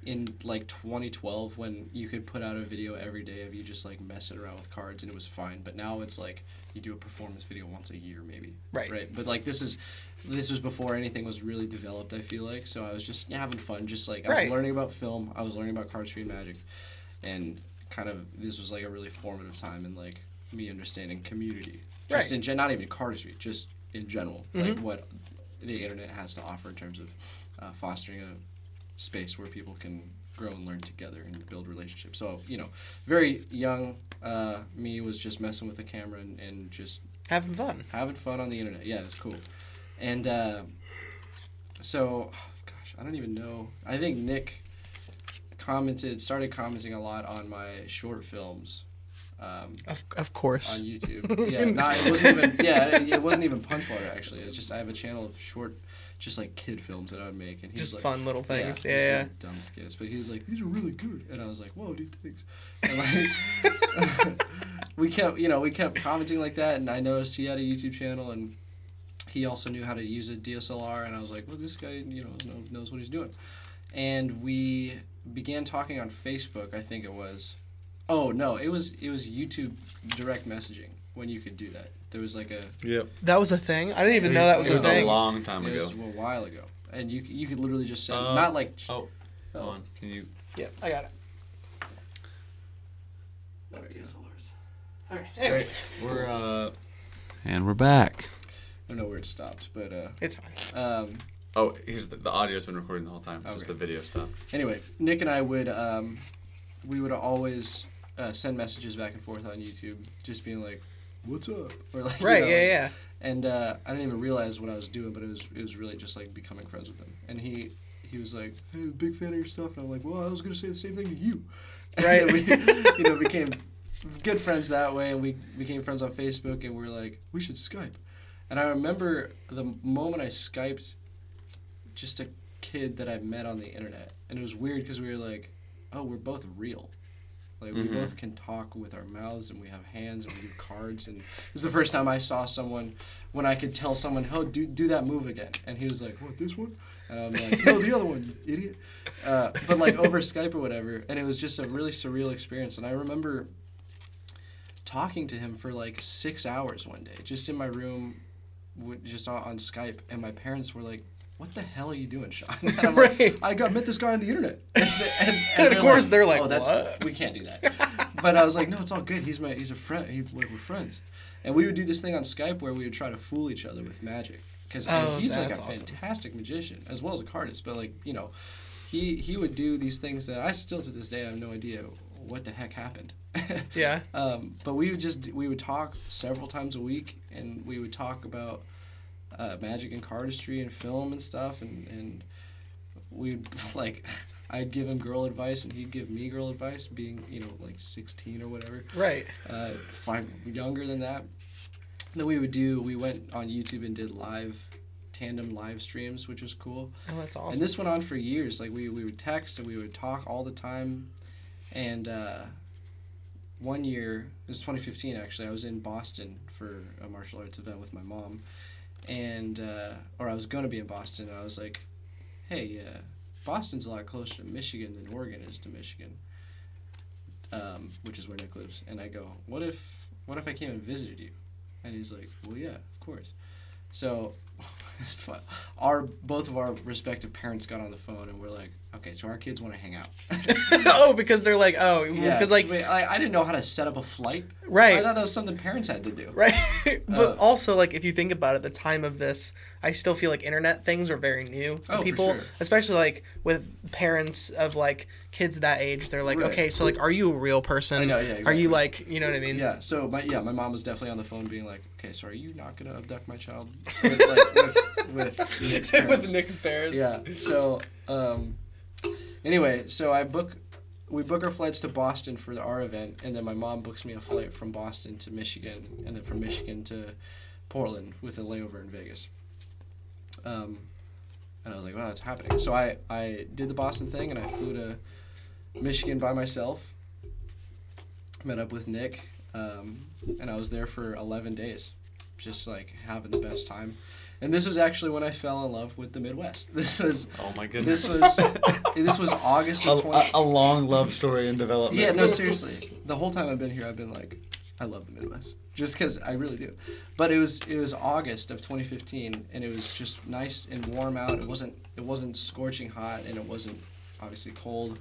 in like 2012 when you could put out a video every day of you just like messing around with cards and it was fine. But now it's like you do a performance video once a year maybe. Right. Right. But like this is this was before anything was really developed. I feel like so I was just having fun, just like I Right. was learning about film. I was learning about cardistry and magic, and kind of this was like a really formative time in like me understanding community. Just Right. in gen, not even cardistry, just in general, Mhm. like what the internet has to offer in terms of uh, fostering a space where people can grow and learn together and build relationships. So you know, very young uh, me was just messing with the camera and, and just having fun having fun on the internet. Yeah, it's cool. And uh, so, gosh, I don't even know. I think Nick commented, started commenting a lot on my short films um, of, of course on YouTube. <laughs> Yeah, it wasn't even. Yeah, it, it wasn't even Punchwater actually. It's just I have a channel of short, just like kid films that I would make, and he's just like, fun little things yeah, yeah, yeah. like, dumb skits. But he was like, "These are really good," and I was like, "Whoa, dude, thanks." And like, <laughs> we kept, you know, we kept commenting like that, and I noticed he had a YouTube channel, and he also knew how to use a DSLR, and I was like, "Well, this guy, you know, knows, knows what he's doing." And we began talking on Facebook. I think it was. Oh no, it was it was YouTube direct messaging when you could do that. There was like a Yep. that was a thing I didn't even know that was it a was thing a long time it ago. was a while ago, and you you could literally just send Uh, not like Oh, oh, hold on. Can you? yeah I got it Okay. Anyway, We're uh, and we're back. I don't know where it stopped, but uh, it's fine. um, Oh, here's the, the audio's been recording the whole time. Just Okay. the video stopped. anyway, Nick and I would um, we would always uh, send messages back and forth on YouTube, just being like, "What's up?" <laughs> Or like, you Right. know, Yeah. Yeah. And uh, I didn't even realize what I was doing, but it was it was really just like becoming friends with him. And he he was like, "Hey, big fan of your stuff," and I'm like, "Well, I was gonna say the same thing to you." <laughs> And Right. then we, <laughs> you know, became good friends that way, and we became friends on Facebook, and we're like, we should Skype. And I remember the moment I Skyped, just a kid that I met on the internet, and it was weird because we were like, oh, we're both real. Like we Mhm. both can talk with our mouths and we have hands and we do cards and this is the first time I saw someone when I could tell someone, "Oh, do do that move again," and he was like, "What this one?" And I'm like, "No, the other one, you idiot." Uh, but like over Skype or whatever, and it was just a really surreal experience. And I remember talking to him for like six hours one day, just in my room, just on Skype, and my parents were like. What the hell are you doing, Sean? <laughs> And I'm like, I got met this guy on the internet. <laughs> And, and, And of they're course they're like, oh, that's, "What?" <laughs> We can't do that. but I was like, no, it's all good. He's my he's a friend. He, we're, we're friends. And we would do this thing on Skype where we would try to fool each other with magic. Because Oh, he's like a awesome. fantastic magician as well as a cardist. But like you know, he he would do these things that I still to this day have no idea what the heck happened. Yeah. Um, but we would just we would talk several times a week, and we would talk about uh, magic and cardistry and film and stuff, and and we'd <laughs> like I'd give him girl advice, and he'd give me girl advice, being you know like sixteen or whatever, Right. uh, five younger than that. then we would do we went on YouTube and did live tandem live streams, which was cool. Oh, that's awesome. And this went on for years. Like we, we would text and we would talk all the time. And uh, one year, it was 2015 actually, I was in Boston for a martial arts event with my mom. And, uh, or I was going to be in Boston. And I was like, hey, uh, Boston's a lot closer to Michigan than Oregon is to Michigan, um, which is where Nick lives. And I go, what if, what if I came and visited you? And he's like, well, yeah, of course. So. <laughs> Our both of our respective parents got on the phone and we're like, okay, so our kids want to hang out. <laughs> oh, because they're like, oh, Yeah, because like, we- I, I didn't know how to set up a flight. Right. I thought that was something parents had to do. right. <laughs> but Uh, also, like, if you think about it, the time of this, I still feel like internet things are very new to Oh, people, sure. especially like with parents of like kids that age. They're like, Right. okay, so like, are you a real person? I know, yeah, Exactly. Are you like, you know what I mean? Yeah. So my yeah, my mom was definitely on the phone being like, okay, so are you not gonna abduct my child? <laughs> With, like, with, with Nick's parents. with Nick's parents. Yeah. So, um, anyway, so I book, we book our flights to Boston for our event, and then my mom books me a flight from Boston to Michigan, and then from Michigan to Portland with a layover in Vegas. Um, and I was like, wow, it's happening. So I, I did the Boston thing, and I flew to Michigan by myself. Met up with Nick, um, and I was there for 11 days, just like having the best time. And this was actually when I fell in love with the Midwest. <laughs> This was Oh my goodness. this was this was <laughs> August a, of 20. a, a long love story in development. yeah, no, seriously. The whole time I've been here, I've been like, I love the Midwest, just because I really do. But it was it was August of 2015, and it was just nice and warm out. It wasn't it wasn't scorching hot, and it wasn't obviously cold.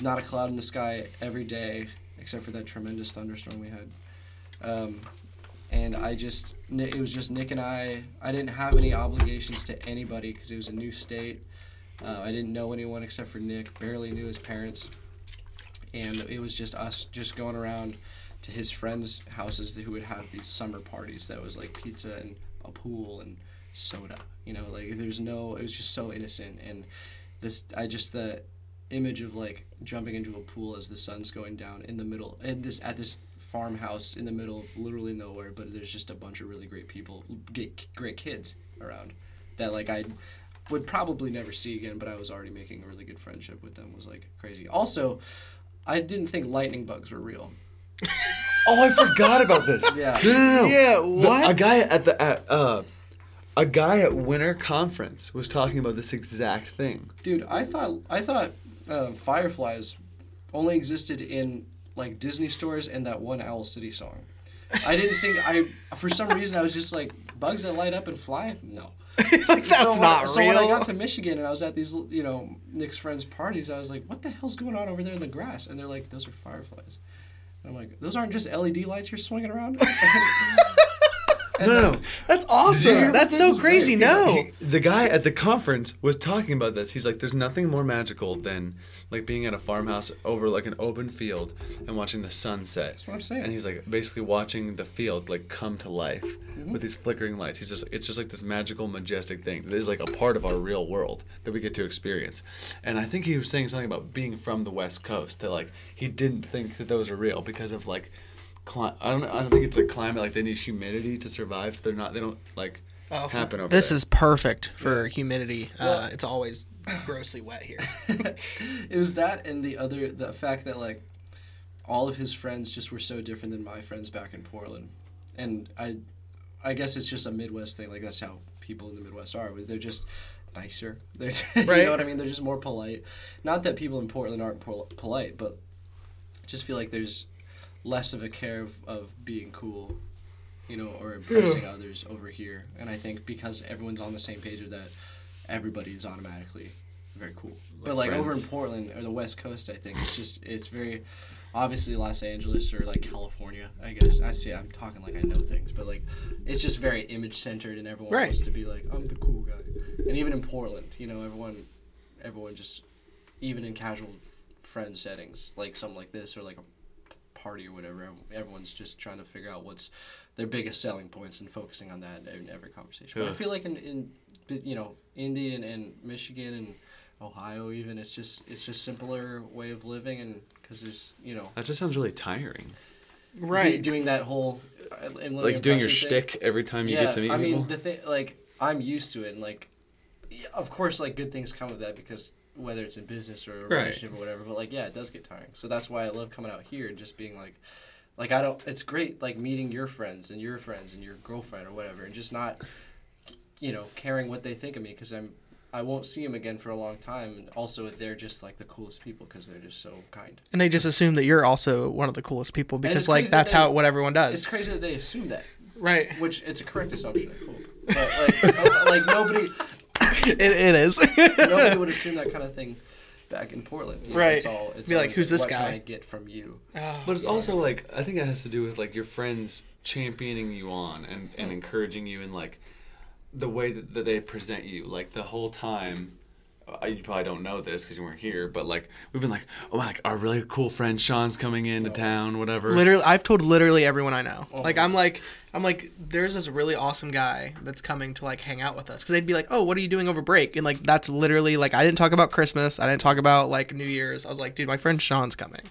Not a cloud in the sky every day, except for that tremendous thunderstorm we had. Um, and I just it was just Nick and I. I didn't have any obligations to anybody because it was a new state. Uh, I didn't know anyone except for Nick. Barely knew his parents, and it was just us just going around to his friends' houses who would have these summer parties that was like pizza and a pool and soda. You know, like there's no. It was just so innocent and this. I just the image of like jumping into a pool as the sun's going down in the middle and this at this farmhouse in the middle of literally nowhere but there's just a bunch of really great people get great kids around that like i would probably never see again but i was already making a really good friendship with them was like crazy also i didn't think lightning bugs were real <laughs> Oh, I forgot about this. <laughs> Yeah. No, no, no. Yeah, The- a guy at the at, uh, a guy at Winter Conference was talking about this exact thing. dude i thought i thought uh, fireflies only existed in like disney stores and that one owl city song i didn't think i for some reason i was just like bugs that light up and fly no <laughs> like that's so not so real. when I got to Michigan and I was at these, you know, Nick's friends' parties, I was like, "What the hell's going on over there in the grass?" And they're like, "Those are fireflies." I'm like, those aren't just LED lights you're swinging around. <laughs> <laughs> No, no, no. That's Did you hear awesome. That's so crazy. No. The guy at the conference was talking about this. He's like, "There's nothing more magical than like being at a farmhouse over like an open field and watching the sunset." That's what I'm saying. And he's like, basically watching the field like come to life Mm-hmm. with these flickering lights. He's just, it's just like this magical, majestic thing that is like a part of our real world that we get to experience. And I think he was saying something about being from the West Coast that like he didn't think that those are real because of like. Cli- I don't. I don't think it's a climate like they need humidity to survive, so they're not. They don't like happen over Oh, This there. is perfect for humidity. Uh, it's always grossly wet here. <laughs> it was that and the other the fact that like all of his friends just were so different than my friends back in Portland, and I, I guess it's just a Midwest thing. Like that's how people in the Midwest are. They're just nicer. <laughs> They're right. you know what I mean. They're just more polite. Not that people in Portland aren't pol- polite, but I just feel like there's less of a care of, of being cool. You know, or impressing hmm. others over here, and I think because everyone's on the same page of that, everybody is automatically very cool. But like over in. Portland or the West Coast, I think it's just it's very obviously Los Angeles or like California. I guess I see. I'm talking like I know things, but like it's just very image centered, and everyone Right. wants to be like I'm the cool guy. And even in Portland, you know, everyone, everyone just even in casual friend settings, like something like this or like a party or whatever, everyone's just trying to figure out what's their biggest selling points and focusing on that in every conversation. But I feel like in, in you know Indy and, and Michigan and Ohio even it's just it's just simpler way of living and because there's you know That just sounds really tiring. right. doing that whole uh, Like doing your impressive thing. shtick every time you yeah, get to meet I people. mean the thing like I'm used to it and like yeah, of course like good things come with that because whether it's in business or a Right. relationship or whatever but like yeah it does get tiring so that's why I love coming out here and just being like like I don't it's great like meeting your friends and your friends and your girlfriend or whatever and just not you know caring what they think of me because I'm I won't see them again for a long time and also they're just like the coolest people because they're just so kind and they just assume that you're also one of the coolest people because like that that's they- how what everyone does. it's crazy that they assume that Right. which it's a correct assumption but like <laughs> like nobody <laughs> It, it is. nobody would assume that kind of thing back in Portland. You know, Right. It's all, it's Be like, always "Who's this what guy?" Can I get from you? Oh, But it's also like I think it has to do with like your friends championing you on and, and mm. encouraging you in like the way that, that they present you. Like the whole time, you probably don't know this because you weren't here, but like we've been like, oh, like our really cool friend Sean's coming into town, whatever. literally, I've told literally everyone I know. Oh. Like I'm like I'm like there's this really awesome guy that's coming to like hang out with us because they'd be like, oh, what are you doing over break? And like that's literally like I didn't talk about Christmas. I didn't talk about like New Year's. I was like, dude, my friend Sean's coming.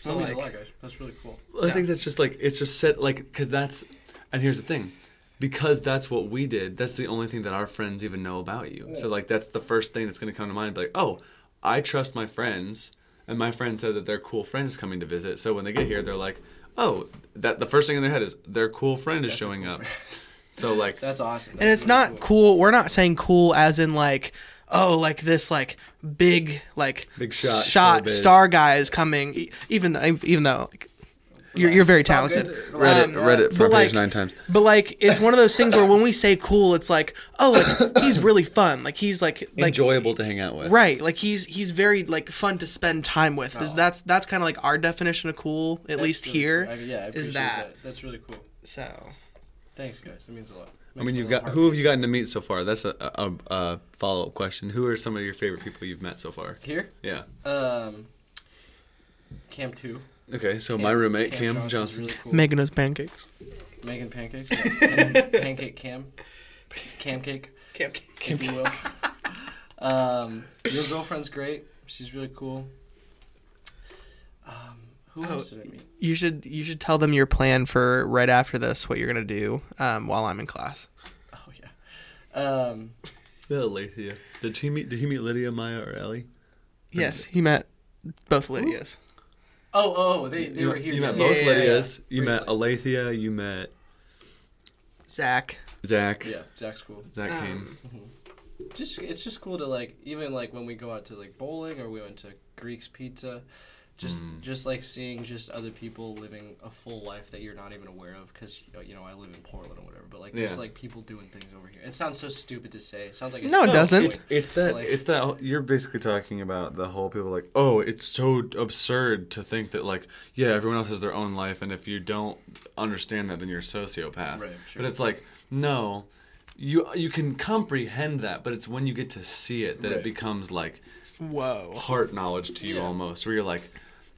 So that means a like, lot, guys. That's really cool. I think that's just like it's just set like because that's and here's the thing. Because that's what we did. That's the only thing that our friends even know about you. So like that's the first thing that's going to come to mind. Be like, oh, I trust my friends, and my friend said that their cool friend is coming to visit. So when they get here, they're like, oh, that the first thing in their head is their cool friend is That's a showing cool up. friend. <laughs> So like, That's awesome. and it's really not cool. We're not saying cool as in like oh like this like big like Big shot, shot showbiz. star guy is coming e- even though even though like, you're, you're very talented read it, Um, read it but front page like- nine times. But like it's one of those things where when we say cool, it's like oh like he's really fun. Like he's like like Enjoyable to hang out with. right. Like he's he's very like fun to spend time with. Is Oh. That's that's kind of like our definition of cool at That's least really here. cool. I, yeah, I is that. that. That's really cool. So Thanks, guys. That means a lot. I mean, you've got who have you gotten to meet so far? That's a, a, a follow up question. Who are some of your favorite people you've met so far? here? Yeah. Um, Cam two. Okay, so Cam- my roommate Cam Cam Johnson's Johnson. Really cool. making us pancakes. Making pancakes. <laughs> Yeah. Pan- pancake Cam. Cam cake. if you will. Um, your girlfriend's great. She's really cool. Um, who Oh, else did I meet? You should you should tell them your plan for right after this. What you're gonna do um, while I'm in class. Oh yeah. Um, Yeah, Alethea. Did he meet? Did he meet Lydia, Maya, or Ellie? Yes, he met both Lydias. Oh oh they, they you, were here. You met yeah, both yeah, yeah, Lydias. yeah. You met Briefly. Alethea. You met Zach. Zach. Yeah, Zach's cool. Zach Um, came. Just it's just cool to like even like when we go out to like bowling or we went to Greek's Pizza, Just Mm. just like seeing just other people living a full life that you're not even aware of because you know I live in Portland or whatever. But like there's Yeah. like people doing things over here. It sounds so stupid to say. It sounds like a No, it doesn't. It's, point. it's that Like- it's that you're basically talking about the whole people like oh it's so absurd to think that like yeah everyone else has their own life and if you don't understand that then you're a sociopath. Right, sure. But it's like no, you you can comprehend that, but it's when you get to see it that Right. it becomes like Whoa. heart knowledge to you Yeah. almost, where you're like.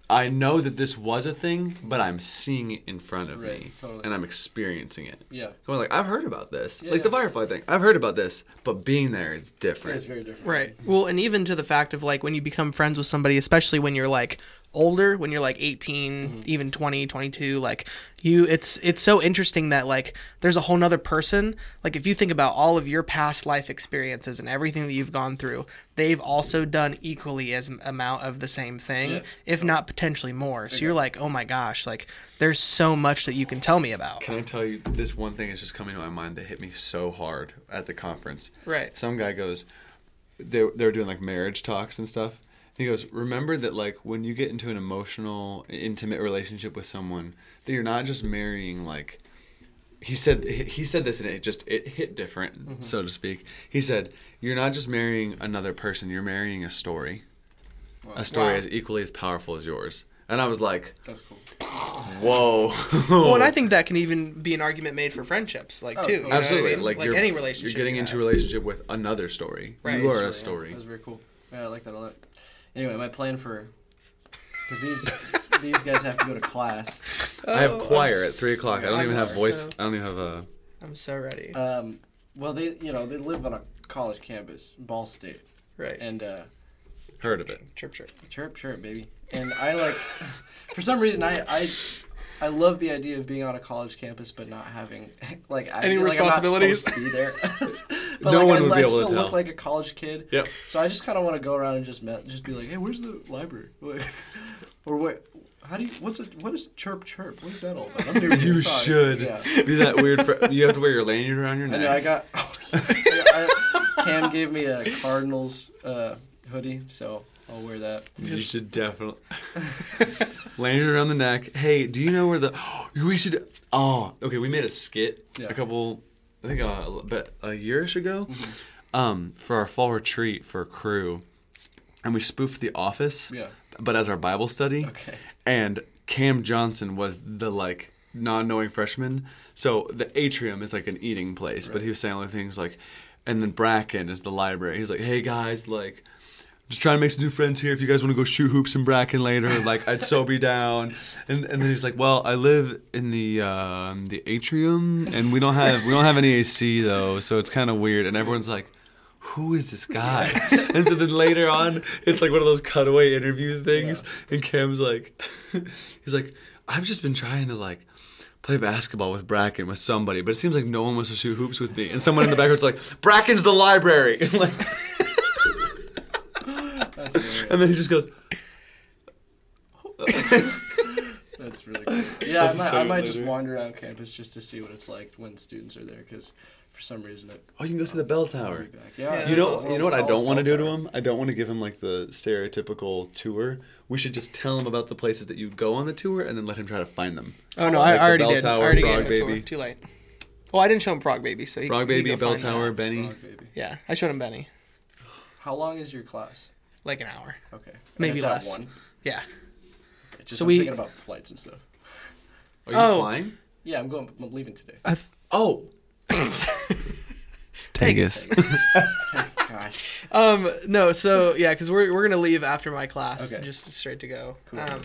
I know that this was a thing, but I'm seeing it in front of Right, me, totally. and I'm experiencing it. Yeah. Going like, I've heard about this, Yeah, like the. Firefly thing. I've heard about this, but being there is different. It's very different. Right. Well, and even to the fact of like when you become friends with somebody, especially when you're like older, when you're like 18, mm-hmm. even 20, 22, like you it's it's so interesting that like there's a whole nother person. Like if you think about all of your past life experiences and everything that you've gone through, they've also done equally as amount of the same thing, Yeah. if not potentially more. So you're like, "Oh my gosh, like there's so much that you can tell me about." Can I tell you this one thing is just coming to my mind that hit me so hard at the conference. Right. Some guy goes, they're they're doing like marriage talks and stuff. He goes, remember that like when you get into an emotional, intimate relationship with someone, that you're not just marrying like. He said he said this and it just it hit different, mm-hmm. so to speak. He said you're not just marrying another person, you're marrying a story, a story Wow. as equally as powerful as yours. And I was like, That's cool. whoa. Well, and I <laughs> think that can even be an argument made for friendships, like Oh, too. you know what I Absolutely, mean? like, like you're, any relationship. You're getting you into a relationship with another story. Right. You are a really- story. That's very cool. Yeah, I like that a lot. Anyway, my plan for because these these guys have to go to class. I have Oh, choir I'm at three o'clock. I don't I'm even have voice. so- I don't even have a. I'm so ready. Um, well, they you know they live on a college campus, Ball State, right. and uh, Heard of it. chirp chirp. chirp chirp baby. And I like <laughs> for some reason I I. I love the idea of being on a college campus, but not having <laughs> like I, Any like, I'm not responsibilities? supposed to be there. <laughs> but <laughs> No like, one I, would be I able to still tell. look like a college kid. Yep. So I just kind of want to go around and just met, just be like, hey, where's the library? or what? How do you? What's a what is chirp chirp? What is that all about? I'm You should Yeah. be that weird. For, you have to wear your lanyard around your I neck. know. I got. I, Cam gave me a Cardinals uh, hoodie, so I'll wear that. you should definitely lanyard around the neck. Hey, do you know where the? <gasps> we should. Oh, okay. We made a skit Yeah. a couple. I think uh, a, a yearish ago, Mm-hmm. um, for our fall retreat for crew, and we spoofed The Office. Yeah. But as our Bible study. Okay. and Cam Johnson was the like non-knowing freshman. So the atrium is like an eating place, but he was saying all the things like, and then Bracken is the library. He's like, hey guys, like. Just trying to make some new friends here. If you guys want to go shoot hoops in Bracken later, like I'd so be down. And and then he's like, "Well, I live in the um, the atrium, and we don't have we don't have any AC though, so it's kind of weird." And everyone's like, "Who is this guy?" and so then later on, it's like one of those cutaway interview things, and Cam's like, <laughs> he's like, "I've just been trying to like." Play basketball with Bracken with somebody, but it seems like no one wants to shoot hoops with me. And someone in the background's like, "Bracken's the library," <laughs> and like. <laughs> and then he just goes, <laughs> That's really cool. Yeah, I I'll might, show I might just wander around campus just to see what it's like when students are there, because for some reason it. "Oh, you can go see the bell tower." be back. Yeah, You know, that's- you know what I don't want to do to him? I don't want to give him like the stereotypical tour. We should just tell him about the places that you go on the tour, and then let him try to find them. Oh no, Like I already Bell did. I Tower, already Frog gave him a tour. Baby. Too late. Well, I didn't show him Frog Baby, so he, Frog he Baby, go Bell find Tower, that. Benny. Frog baby. Yeah, I showed him Benny. How long is your class? Like an hour. Okay. And Maybe it's at less. One. Yeah. Just So I'm we- thinking about flights and stuff. Are you Oh. flying? Yeah, I'm going. I'm leaving today. I th- Oh, <laughs> Vegas. <laughs> Gosh. Um, no, so yeah, because we're we're gonna leave after my class, Okay. just straight to go. Cool. Um,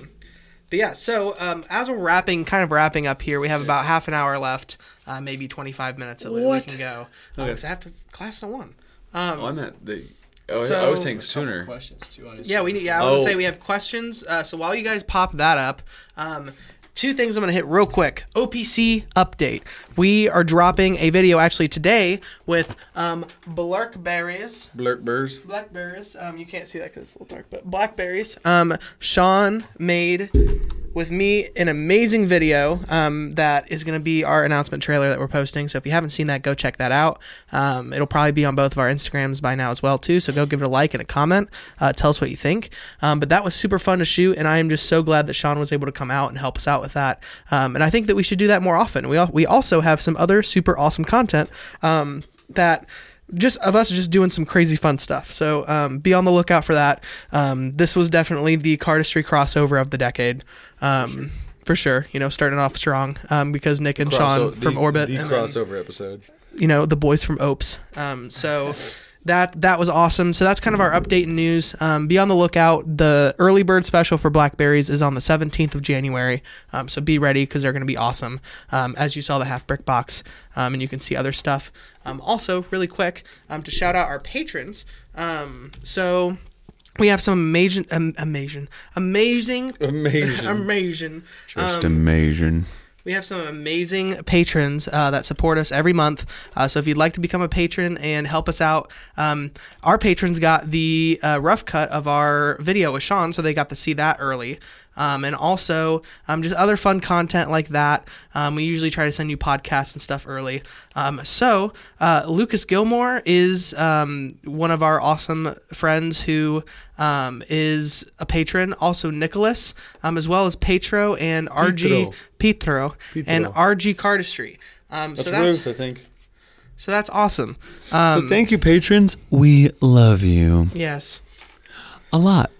but yeah, so um, as we're wrapping, kind of wrapping up here, we have about half an hour left, uh, maybe twenty five minutes that we- we What? can go. Okay. Because I have to class at one. Um, oh, I meant the. Oh, I was saying sooner. questions too. On Yeah, we need. Yeah, I was Oh. gonna say we have questions. Uh, so while you guys pop that up, um, two things I'm gonna hit real quick. OPC update. We are dropping a video actually today with um, Blarkberries. Blurk burrs. Blackberries. Um, you can't see that because it's a little dark, but blackberries. Um, Sean made with me an amazing video um, that is going to be our announcement trailer that we're posting. So if you haven't seen that, go check that out. Um, it'll probably be on both of our Instagrams by now as well too. So go give it a like and a comment. Uh, tell us what you think. Um, but that was super fun to shoot, and I am just so glad that Sean was able to come out and help us out with that. Um, and I think that we should do that more often. We al- we also have some other super awesome content um, that just of us just doing some crazy fun stuff. So um, be on the lookout for that. Um, this was definitely the cardistry crossover of the decade. Um, for sure, you know, starting off strong um, because Nick and Sean from Orbit, the and then, crossover episode. you know, the boys from Opes. Um, so that that was awesome. So that's kind of our update and news. Um, be on the lookout. The early bird special for Blackberries is on the 17th of January. Um, so be ready because they're going to be awesome. Um, as you saw the half brick box, um, and you can see other stuff. Um, also, really quick, um, to shout out our patrons. Um, so we have some amazing, um, amazing, amazing, Amazing. <laughs> amazing. Just um, amazing. We have some amazing patrons uh, that support us every month. Uh, so if you'd like to become a patron and help us out, um, our patrons got the uh, rough cut of our video with Sean, so they got to see that early. Um, and also um, just other fun content like that. Um, we usually try to send you podcasts and stuff early. Um, so uh, Lucas Gilmore is um, one of our awesome friends who um, is a patron. Also Nicholas, um, as well as Petro and RG Petro, and RG Cardistry. Um, That's so that's Ruth, I think. so that's awesome. Um, so thank you, patrons. We love you yes, a lot.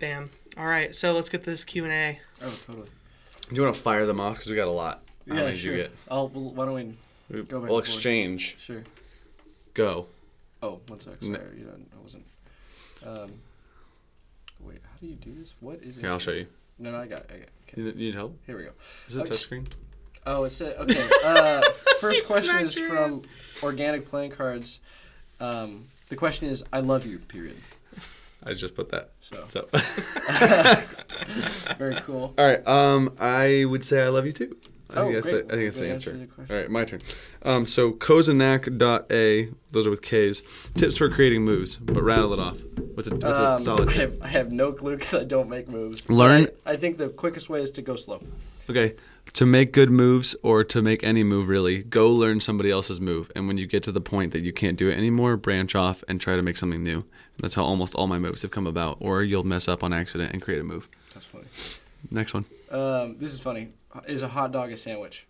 bam. All right, so let's get this Q and A. Oh, totally. Do you want to fire them off because we got a lot? How many did sure. you get? I'll, well, why don't we? We- Go back we'll and forth. exchange. Sure. Go. Oh, one sec. Sorry, No. you don't, I wasn't. Um, wait, how do you do this? What is it? Here, I'll show you. No, no, I got. I got. Okay, You need- help? here we go. Is it a Okay. touchscreen? Oh, it's a, okay. Uh, <laughs> first question is from Organic Playing Cards. Um, the question is, "I love you." Period. I just put that. So So. <laughs> <laughs> very cool. All right. Um, I would say I love you too. I Oh, think that's great. the, I think that's the answer. All right, my turn. Um, so Kozanak.a, those are with K's. Tips for creating moves, but rattle it off. What's a, what's a Um, solid I have, I have no clue because I don't make moves. Learn- I, I think the quickest way is to go slow. Okay, to make good moves or to make any move really, go learn somebody else's move. And when you get to the point that you can't do it anymore, branch off and try to make something new. That's how almost all my moves have come about. Or you'll mess up on accident and create a move. That's funny. Next one. Um, this is funny. Is a hot dog a sandwich?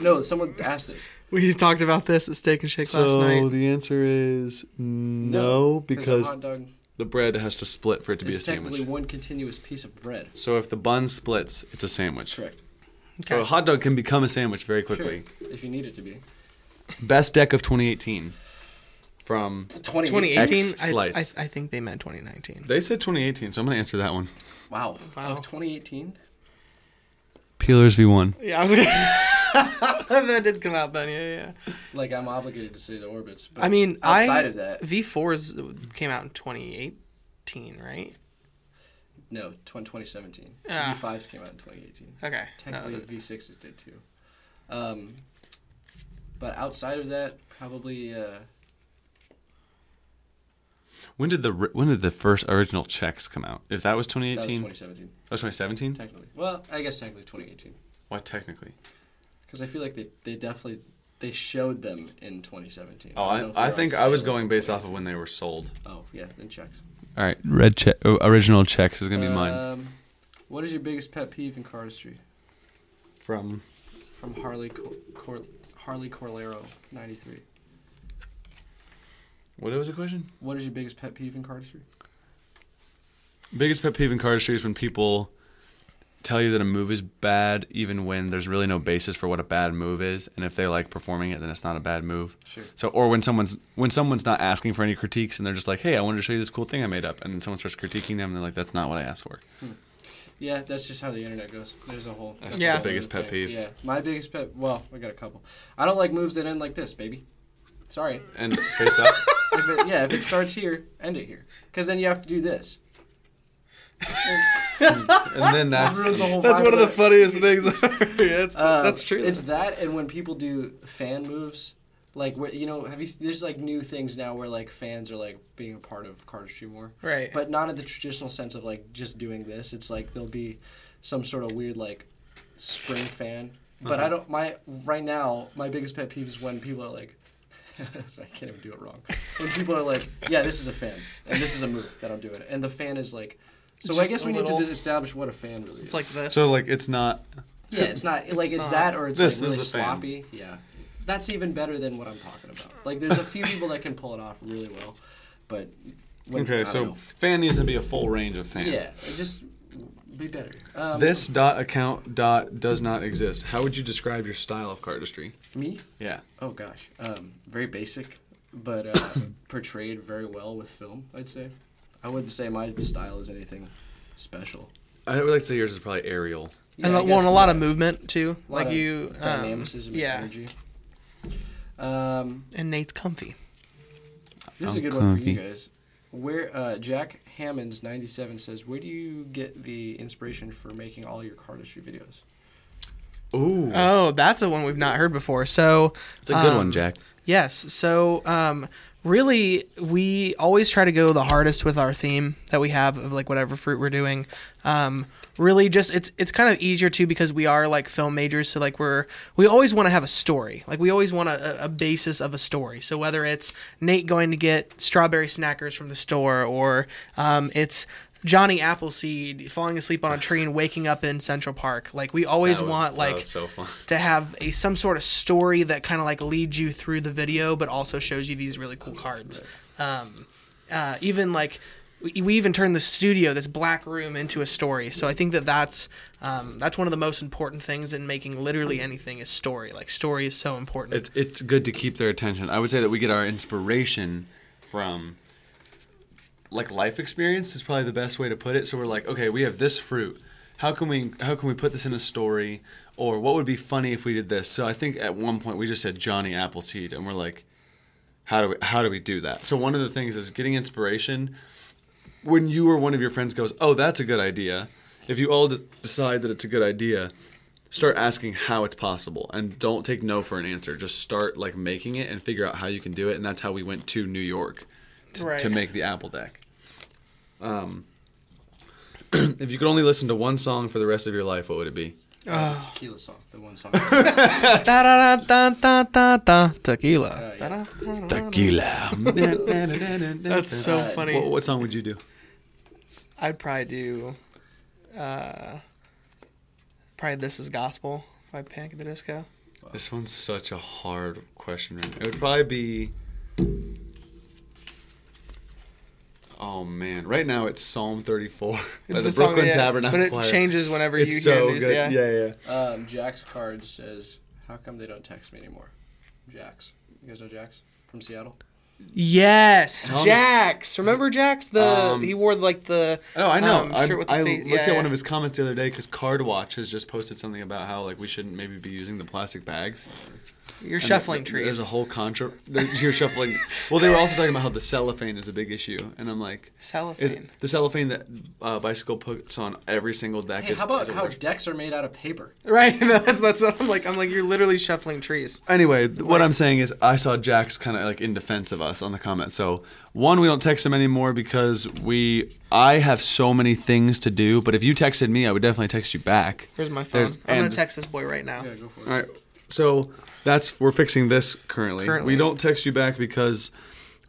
no, someone asked this. We talked about this at Steak and Shake last night. So the answer is no, a because hot dog the bread has to split for it to be a is technically sandwich. one continuous piece of bread. So if the bun splits, it's a sandwich. Correct. So a hot dog can become a sandwich very quickly. Sure, if you need it to be. Best deck of 2018 from 2018. 2018. X I, I, slides. I think they meant 2019. they said 2018, so I'm gonna answer that one. Wow. Wow. Of 2018? Peelers v1. Yeah, I was. Gonna, <laughs> that did come out then. Yeah, yeah. Like, I'm obligated to say the orbits. But I mean, outside I of that, V4s came out in 2018, right? No, 20, 2017. Ah. V5s came out in 2018. Okay. Technically, Uh, the V6s did too. Um, but outside of that, probably. Uh, When did the when did the first original checks come out? If that was 2018. that was 2017. that was 2017. Technically. Well, I guess technically 2018. Why technically? Because I feel like they, they definitely. They showed them in 2017. Oh, don't know if I, I think I was going based off of when they were sold. Oh, yeah, then checks. All right, red check. Oh, original checks is gonna be mine Um, what is your biggest pet peeve in cardistry? from. From Harley Cor- Cor- Harley Corlero 93. What was the question? What is your biggest pet peeve in cardistry? Biggest pet peeve in cardistry is when people tell you that a move is bad, even when there's really no basis for what a bad move is, and if they like performing it, then it's not a bad move. Sure. So, or when someone's when someone's not asking for any critiques, and they're just like, "Hey, I wanted to show you this cool thing I made up," and then someone starts critiquing them, and they're like, "That's not what I asked for." Hmm. Yeah, that's just how the internet goes. There's a whole. That's Yeah. the biggest pet peeve. Yeah, my biggest pet. Well, I got a couple. I don't like moves that end like this, baby. Sorry. And face up. <laughs> If it, yeah, if it starts here, end it here, because then you have to do this. And then that's the whole That's vibe one of the it. funniest things <laughs> ever. Yeah, it's, Uh, that's true. It's that, and when people do fan moves, like where you know, have you? There's like new things now where like fans are like being a part of cardistry more, right. but not in the traditional sense of like just doing this. It's like there'll be some sort of weird like spring fan. But I don't. My right now, my biggest pet peeve is when people are like, <laughs> I can't even do it wrong. When people are like, "Yeah, this is a fan, and this is a move that I'm doing," and the fan is like. So I Just guess a we need little- to establish what a fan really is. It's like this. So like it's not. yeah, it's not like it's not- that or it's This like really is a fan. sloppy. Yeah, that's even better than what I'm talking about. Like there's a few people that can pull it off really well, but when, I Okay, don't so know. fan needs to be a full range of fan. yeah, just be better. Um, This dot account dot does not exist. How would you describe your style of cardistry? me. Yeah. Oh gosh, um, very basic, but uh, <laughs> portrayed very well with film. I'd say. I wouldn't say my style is anything special. I would like to say yours is probably aerial. and I a- well, and a lot uh, of movement too. a lot Like of you, um, dynamicism, and yeah. energy. Um, And Nate's comfy. This is a I'm good one for you guys. Where uh, Jack Hammonds ninety seven says, "Where do you get the inspiration for making all your cardistry videos?" Ooh. Oh, that's a one we've not heard before. So It's a good um, one, Jack. Yes. So, um, really, we always try to go the hardest with our theme that we have of like whatever fruit we're doing. Um, really, just it's it's kind of easier too because we are like film majors. So like we're we always want to have a story. Like we always want a, a basis of a story. So whether it's Nate going to get strawberry snackers from the store or um, it's Johnny Appleseed falling asleep on a tree and waking up in Central Park. Like we always was- want like so to have a some sort of story that kind of like leads you through the video, but also shows you these really cool cards. Um, uh, even like we, we even turn the studio, this black room, into a story. So I think that that's um, that's one of the most important things in making literally anything is story. Like story is so important. It's it's good to keep their attention. I would say that we get our inspiration from like life experience is probably the best way to put it. So we're like, okay, we have this fruit. How can we how can we put this in a story? Or what would be funny if we did this? So I think at one point we just said Johnny Appleseed, and we're like, how do we how do we do that? So one of the things is getting inspiration. When you or one of your friends goes, oh, that's a good idea. If you all d- decide that it's a good idea, start asking how it's possible and don't take no for an answer just start like making it and figure out how you can do it and that's how we went to new york to, Right. to make the apple deck um, <clears throat> if you could only listen to one song for the rest of your life what would it be Uh, the tequila song, the one song. Da da da da da da da tequila. Uh, yeah. Da-da. tequila <laughs> That's so Uh, funny. what, what song would you do I'd probably do, uh, probably "This Is Gospel" by Panic at the Disco. this one's such a hard question right now. it would probably be Oh man! Right now it's Psalm 34 <laughs> by the, song- Brooklyn yeah, Tabernacle But it Choir. changes whenever It's you so hear news. good. Yeah. yeah, yeah. um, Jack's card says, "How come they don't text me anymore?" Jax, you guys know Jax from Seattle. Yes, Tell me- Jax. Remember Jax? The Um, he wore like the Oh, I know. um, I, shirt with the I looked yeah, at one of his comments the other day because CardWatch has just posted something about how like we shouldn't maybe be using the plastic bags. You're And shuffling there- There's a whole contra. You're shuffling. Well, they were also talking about how the cellophane is a big issue, and I'm like, Cellophane. the cellophane that uh, bicycle puts on every single deck Hey, is. how about is how worst- decks are made out of paper? Right. <laughs> that's that's what I'm like. I'm like you're literally shuffling trees. Anyway, th- what I'm saying is, I saw Jax kind of like in defense of us on the comment. So, one, we don't text him anymore because we, I have so many things to do. But if you texted me, I would definitely text you back. Here's my phone. There's- I'm gonna text this boy right now. Yeah, go for it. All right. So that's we're fixing this currently. Currently. We don't text you back because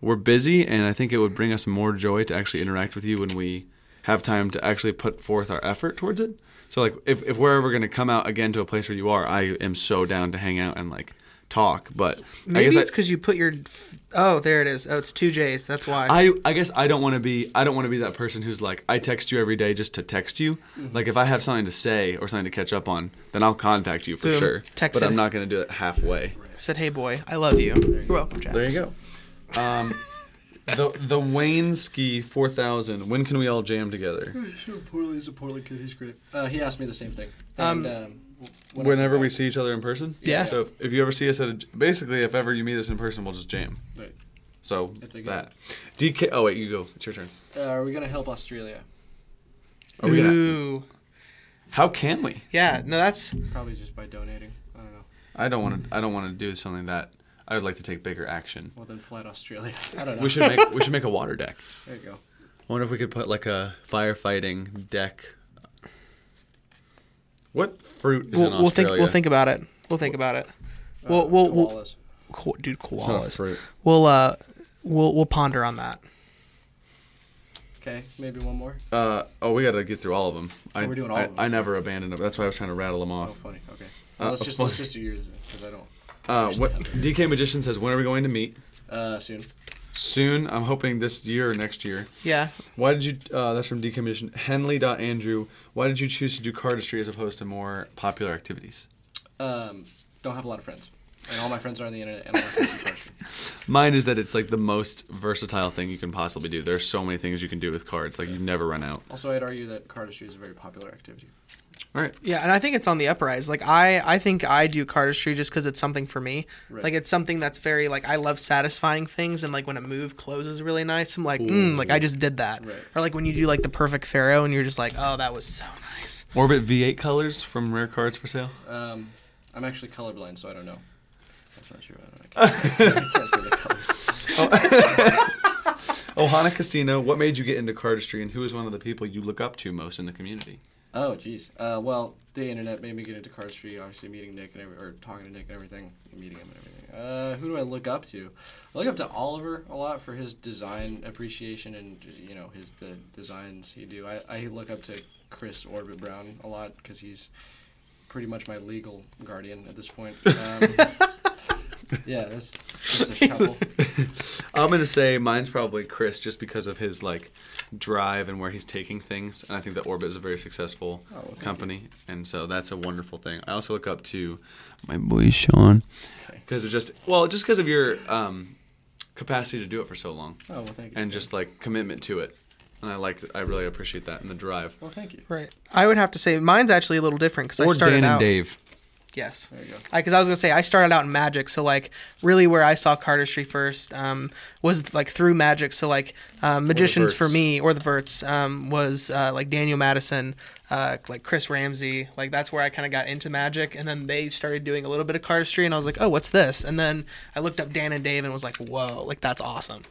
we're busy, and I think it would bring us more joy to actually interact with you when we have time to actually put forth our effort towards it. So like if if we're ever going to come out again to a place where you are, I am so down to hang out and like talk. But Maybe I guess it's because you put your. Oh, there it is. Oh, it's two J's. That's why. I, I I guess I don't want to be I don't want to be that person who's like I text you every day just to text you. Mm-hmm. Like if I have something to say or something to catch up on, then I'll contact you for Boom. sure. Text but it. I'm not going to do it halfway. I said, "Hey, boy, I love you." You're welcome, Jax. There you go. Um, <laughs> the the Wayne Ski four thousand. When can we all jam together? Sure, Portland is a Portland kid. He's great. Uh, he asked me the same thing. Um, And, um, when I Whenever we see each other in person. Yeah. So if, if you ever see us at a, basically if ever you meet us in person, we'll just jam. Right. So It's a good- that. DK. Oh wait, you go. It's your turn. Uh, are we gonna help Australia? Are we gonna- Ooh. How can we? Yeah. No, that's Probably just by donating. I don't know. I don't want to. I don't want to do something that. I would like to take bigger action. Well, then flat Australia. <laughs> I don't know. We should make we should make a water deck. There you go. I wonder if we could put like a firefighting deck What fruit is We'll, in we'll think. Australia? We'll think about it. We'll think about it. Uh, We'll, we'll, we'll, koalas. dude, It's not a koalas. fruit. We'll, uh, we'll, we'll ponder on that. Okay, maybe one more. Uh, oh, we got to get through all of them. I, we're doing all I, of them. I never abandoned them. That's why I was trying to rattle them Oh, off. funny. Okay. Uh, Well, let's just fun- let's just do yours because I don't. Uh, what DK Magician says? When are we going to meet? Uh, soon. Soon. I'm hoping this year or next year. Yeah. Why did you? Uh, that's from DK Magician. Henley.Andrew. Why did you choose to do cardistry as opposed to more popular activities? Um, don't have a lot of friends, and all my friends are on the internet, and all my friends do cardistry. <laughs> Mine is that it's like the most versatile thing you can possibly do. There's so many things you can do with cards. Like you never run out. Also, I'd argue that cardistry is a very popular activity. All right. Yeah, and I think it's on the uprise. Like I, I think I do cardistry just because it's something for me. Right. Like it's something that's very like I love satisfying things, and like when a move closes really nice, I'm like, mm, like I just did that. Right. Or like when you do like the perfect faro, and you're just like, oh, that was so nice. Orbit V8 colors from Rare Cards for sale. Um, I'm actually colorblind, so I don't know. That's not true. I, don't, I, can't, I <laughs> can't say the colors. <laughs> Ohana <laughs> Casino. What made you get into cardistry, and who is one of the people you look up to most in the community? Oh, jeez. Uh, well, the internet made me get into cardistry. Obviously, meeting Nick and every, or talking to Nick and everything, meeting him and everything. Uh, who do I look up to? I look up to Oliver a lot for his design appreciation and you know his the designs he do. I, I look up to Chris Orbit Brown a lot because he's pretty much my legal guardian at this point. <laughs> Um, yeah, <laughs> that's just a couple. I'm gonna say mine's probably Chris, just because of his like drive and where he's taking things. And I think that Orbit is a very successful Oh, well, thank company, and so that's a wonderful thing. I also look up to my boy Sean Okay. because of just well, just because of your um, capacity to do it for so long Oh well, thank you. and just like commitment to it. And I like, I really appreciate that and the drive. well, thank you. Right. I would have to say mine's actually a little different because I Or started Dan out. and Dave. Yes. There you go. because I, was gonna say I started out in Magic, so like really where I saw cardistry first um, was like through Magic. So like um, magicians for me or the Virts um, was uh, like Daniel Madison, uh, like Chris Ramsey. Like that's where I kind of got into Magic, and then they started doing a little bit of cardistry, and I was like, oh, what's this? And then I looked up Dan and Dave and was like, whoa, like that's awesome.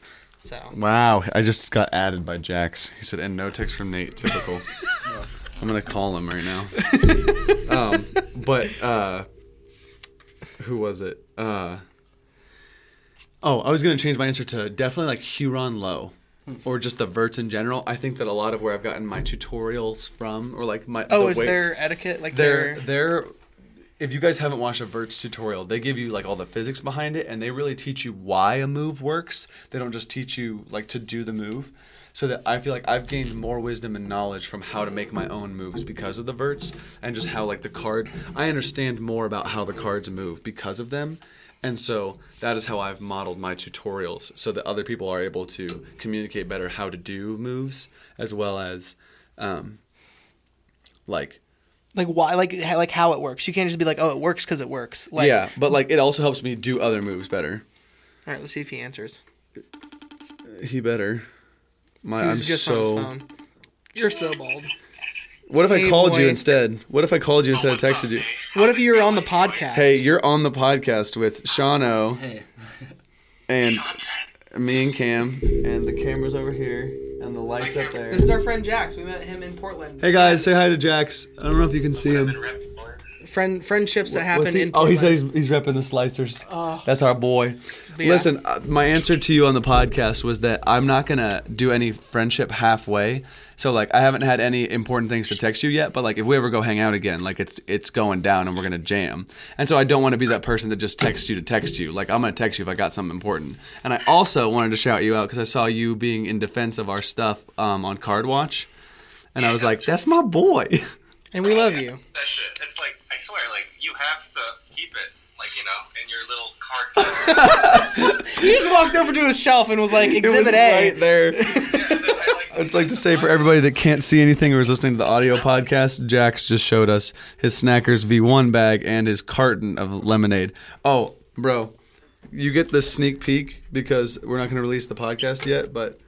So Wow, I just got added by Jax. He said, and no text from Nate. Typical. <laughs> I'm gonna call him right now. <laughs> um, but uh, who was it? Uh, oh, I was gonna change my answer to definitely like Huron Low, or just the Virts in general. I think that a lot of where I've gotten my tutorials from, or like my oh, is way- there etiquette like they're there? If you guys haven't watched a Virts tutorial, they give you like all the physics behind it and they really teach you why a move works. They don't just teach you like to do the move. So that I feel like I've gained more wisdom and knowledge from how to make my own moves because of the Virts and just how like the card I understand more about how the cards move because of them. And so that is how I've modeled my tutorials so that other people are able to communicate better how to do moves as well as um like Like why? Like how- like how it works? You can't just be like, oh, it works because it works. Like, yeah, but like it also helps me do other moves better. All right, let's see if he answers. He better. My He I'm was just on his so. phone. You're so bald. What if I Hey, called you instead? What if I called you instead of what's texted you? What if you're on the podcast? Hey, you're on the podcast with Sean O Hey, and me and Cam, and the camera's over here and the lights up there. This is our friend Jax. We met him in Portland. Hey guys, say hi to Jax. I don't know if you can see him. Friend friendships that happen he- in oh, he said he's he's repping the slicers. Oh. That's our boy. Yeah. Listen, uh, my answer to you on the podcast was that I'm not gonna do any friendship halfway. So like, I haven't had any important things to text you yet. But like, if we ever go hang out again, like it's it's going down and we're gonna jam. And so I don't want to be that person that just texts you to text you. Like I'm gonna text you if I got something important. And I also wanted to shout you out because I saw you being in defense of our stuff um, on Card Watch, and I was like, that's my boy. and we love you. That shit. It's like I swear, like you have to keep it, like you know, in your little card. <laughs> <laughs> He just walked over to his shelf and was like, It was Exhibit A. right there. yeah, <laughs> I like, I'd like to say for everybody that can't see anything or is listening to the audio podcast, Jax just showed us his Snackers V1 bag and his carton of lemonade. Oh, bro, you get the sneak peek because we're not going to release the podcast yet, but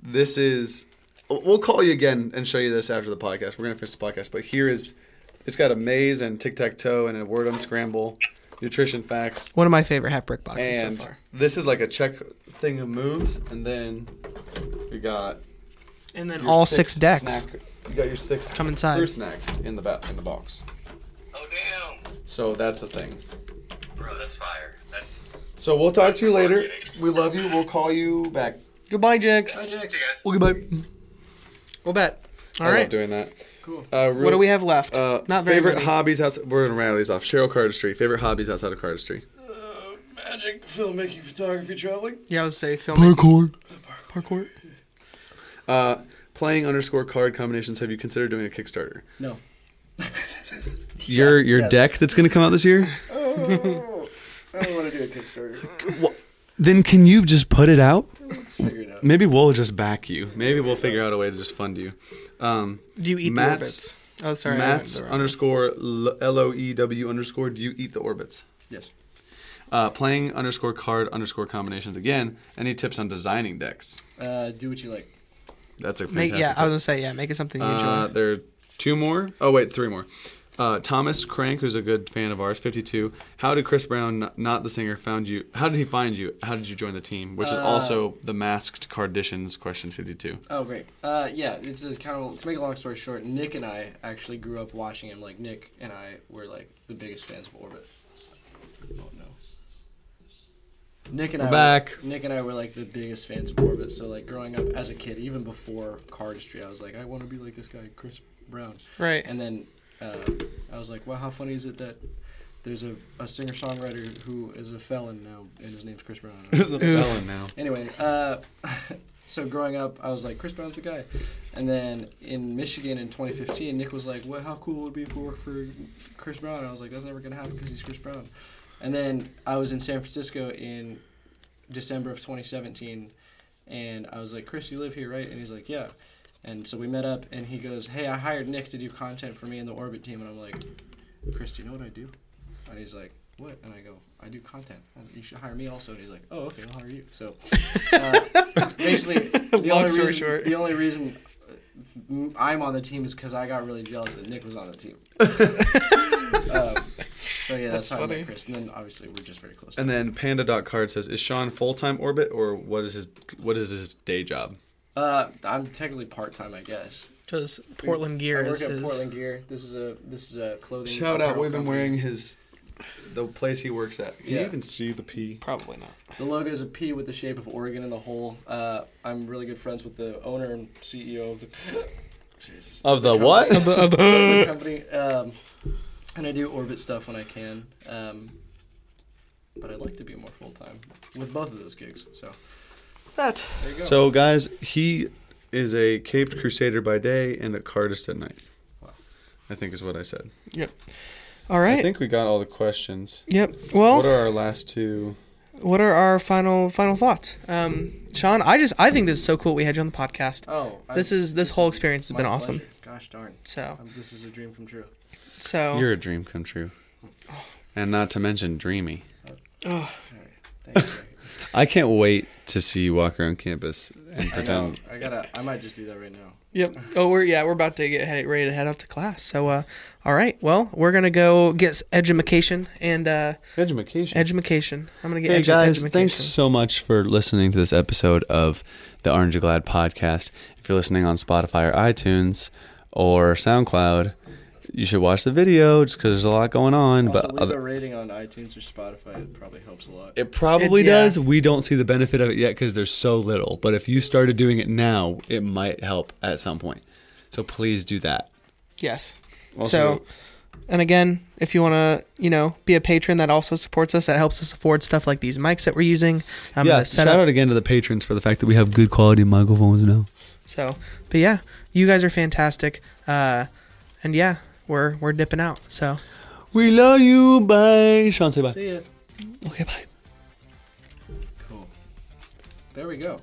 this is. We'll call you again and show you this after the podcast. We're going to finish the podcast, but here is. It's got a maze and tic tac toe and a word unscramble, nutrition facts, One of my favorite half brick boxes and so far. this is like a check thing of moves, and then we got and then your all six, decks snack- you got your six come inside. fruit snacks in the ba- in the box. Oh damn, So that's the thing. bro, that's fire. That's So we'll talk to you later. We love you. We'll call you back. Goodbye, Jax. Hi, Jax. hey guys. Well, goodbye. We'll bet. All I right. love doing that. Cool. Uh, What do we have left? Uh, Not very favorite many. hobbies outside. We're gonna rattle these off. Cheryl Cardistry. Favorite hobbies outside of Cardistry. Magic, filmmaking, photography, traveling. Yeah, I would say filmmaking. Parkour. Parkour. Uh, playing underscore card combinations. Have you considered doing a Kickstarter? No. <laughs> Your your yes. deck that's gonna come out this year. Oh, I don't want to do a Kickstarter. Then can you just put it out? Let's figure it out. Maybe we'll just back you. Maybe we'll figure out a way to just fund you. Um, Do you eat Matt's- the orbits? Oh, sorry. Matt's underscore L O E W underscore. Do you eat the orbits? Yes. Uh, playing underscore card underscore combinations again. Any tips on designing decks? Uh, do what you like. That's a Make, fantastic. yeah, I was gonna say yeah. Make it something you enjoy. Uh, there are two more. Oh wait, three more. Uh, Thomas Crank, who's a good fan of ours, 52. How did Chris Brown, not the singer, found you? How did he find you? How did you join the team? Which is Uh, also the masked Carditions question 52. Oh, great. Uh, yeah, it's a kind of to make a long story short. Nick and I actually grew up watching him. Like Nick and I were like the biggest fans of Orbit. Oh no. Nick and We're I back. Were, Nick and I were like the biggest fans of Orbit. So like growing up as a kid, even before cardistry, I was like, I want to be like this guy, Chris Brown. right. And then uh, I was like, wow, how funny is it that there's a, a singer songwriter who is a felon now, and his name's Chris Brown. <laughs> Who's telling now? Anyway, uh, <laughs> so growing up, I was like, Chris Brown's the guy. And then in Michigan in 2015, Nick was like, "What? How cool would it be if we worked for Chris Brown?" And I was like, "That's never gonna happen because he's Chris Brown." And then I was in San Francisco in December of 2017, and I was like, "Chris, you live here, right?" And he's like, "Yeah." And so we met up, and he goes, "Hey, I hired Nick to do content for me and the Orbit team." And I'm like, "Chris, do you know what I do?" And he's like, "What?" And I go, "I do content. And You should hire me also." And he's like, "Oh, okay, I'll hire you." So uh, <laughs> basically, the only reason, short. the only reason uh, I'm on the team is because I got really jealous that Nick was on the team. <laughs> um, so yeah, that's, That's how I met Chris. And then obviously we're just very close. And then Panda.card says, is Sean full time orbit or what is his what is his day job? Uh, I'm technically part time, I guess. Because Portland Gear is. I work is at his. Portland Gear. This is a this is a clothing. Shout out, apparel we've been company. wearing his the place he works at. Can you Yeah. even see the P? Probably not. The logo is a P with the shape of Oregon in the hole. Uh, I'm really good friends with the owner and CEO of the. <laughs> Jesus. Of the company. what? <laughs> Of the <laughs> company. Um, and I do orbit stuff when I can. Um, but I'd like to be more full time with both of those gigs. So That. there you go. So guys, he is a caped crusader by day and a cardist at night. Wow. I think is what I said. Yep. All right. I think we got all the questions. yep. Well, what are our last two? what are our final final thoughts? Um, Sean, I just I think this is so cool. We had you on the podcast. oh, I- This is this whole experience has my been awesome. Gosh darn. So Um, this is a dream come true. so You're a dream come true. And not to mention dreamy. oh, All right. Thank you. I can't wait to see you walk around campus and I know. pretend. I gotta. I might just do that right now. Yep. Oh, we're yeah, we're about to get head, ready to head out to class. So, uh, all right. Well, we're gonna go get s- edumacation and uh, Education. edumacation. I'm gonna get Hey edu- guys, edumacation. thanks so much for listening to this episode of the Orange Glad podcast. If you're listening on Spotify or iTunes or SoundCloud, you should watch the video just because there's a lot going on. Also, but leave other, a rating on iTunes or Spotify. It probably helps a lot. it probably It- yeah. does. We don't see the benefit of it yet because there's so little. But if you started doing it now, it might help at some point. So please do that. Yes. Also, So, and again, if you want to, you know, be a patron that also supports us, that helps us afford stuff like these mics that we're using. Um, yeah, the shout out again to the patrons for the fact that we have good quality microphones now. So, but yeah, you guys are fantastic. Uh, and yeah, we're we're dipping out. So, We love you. Bye. Sean, say bye. See ya. Okay, bye. Cool. There we go.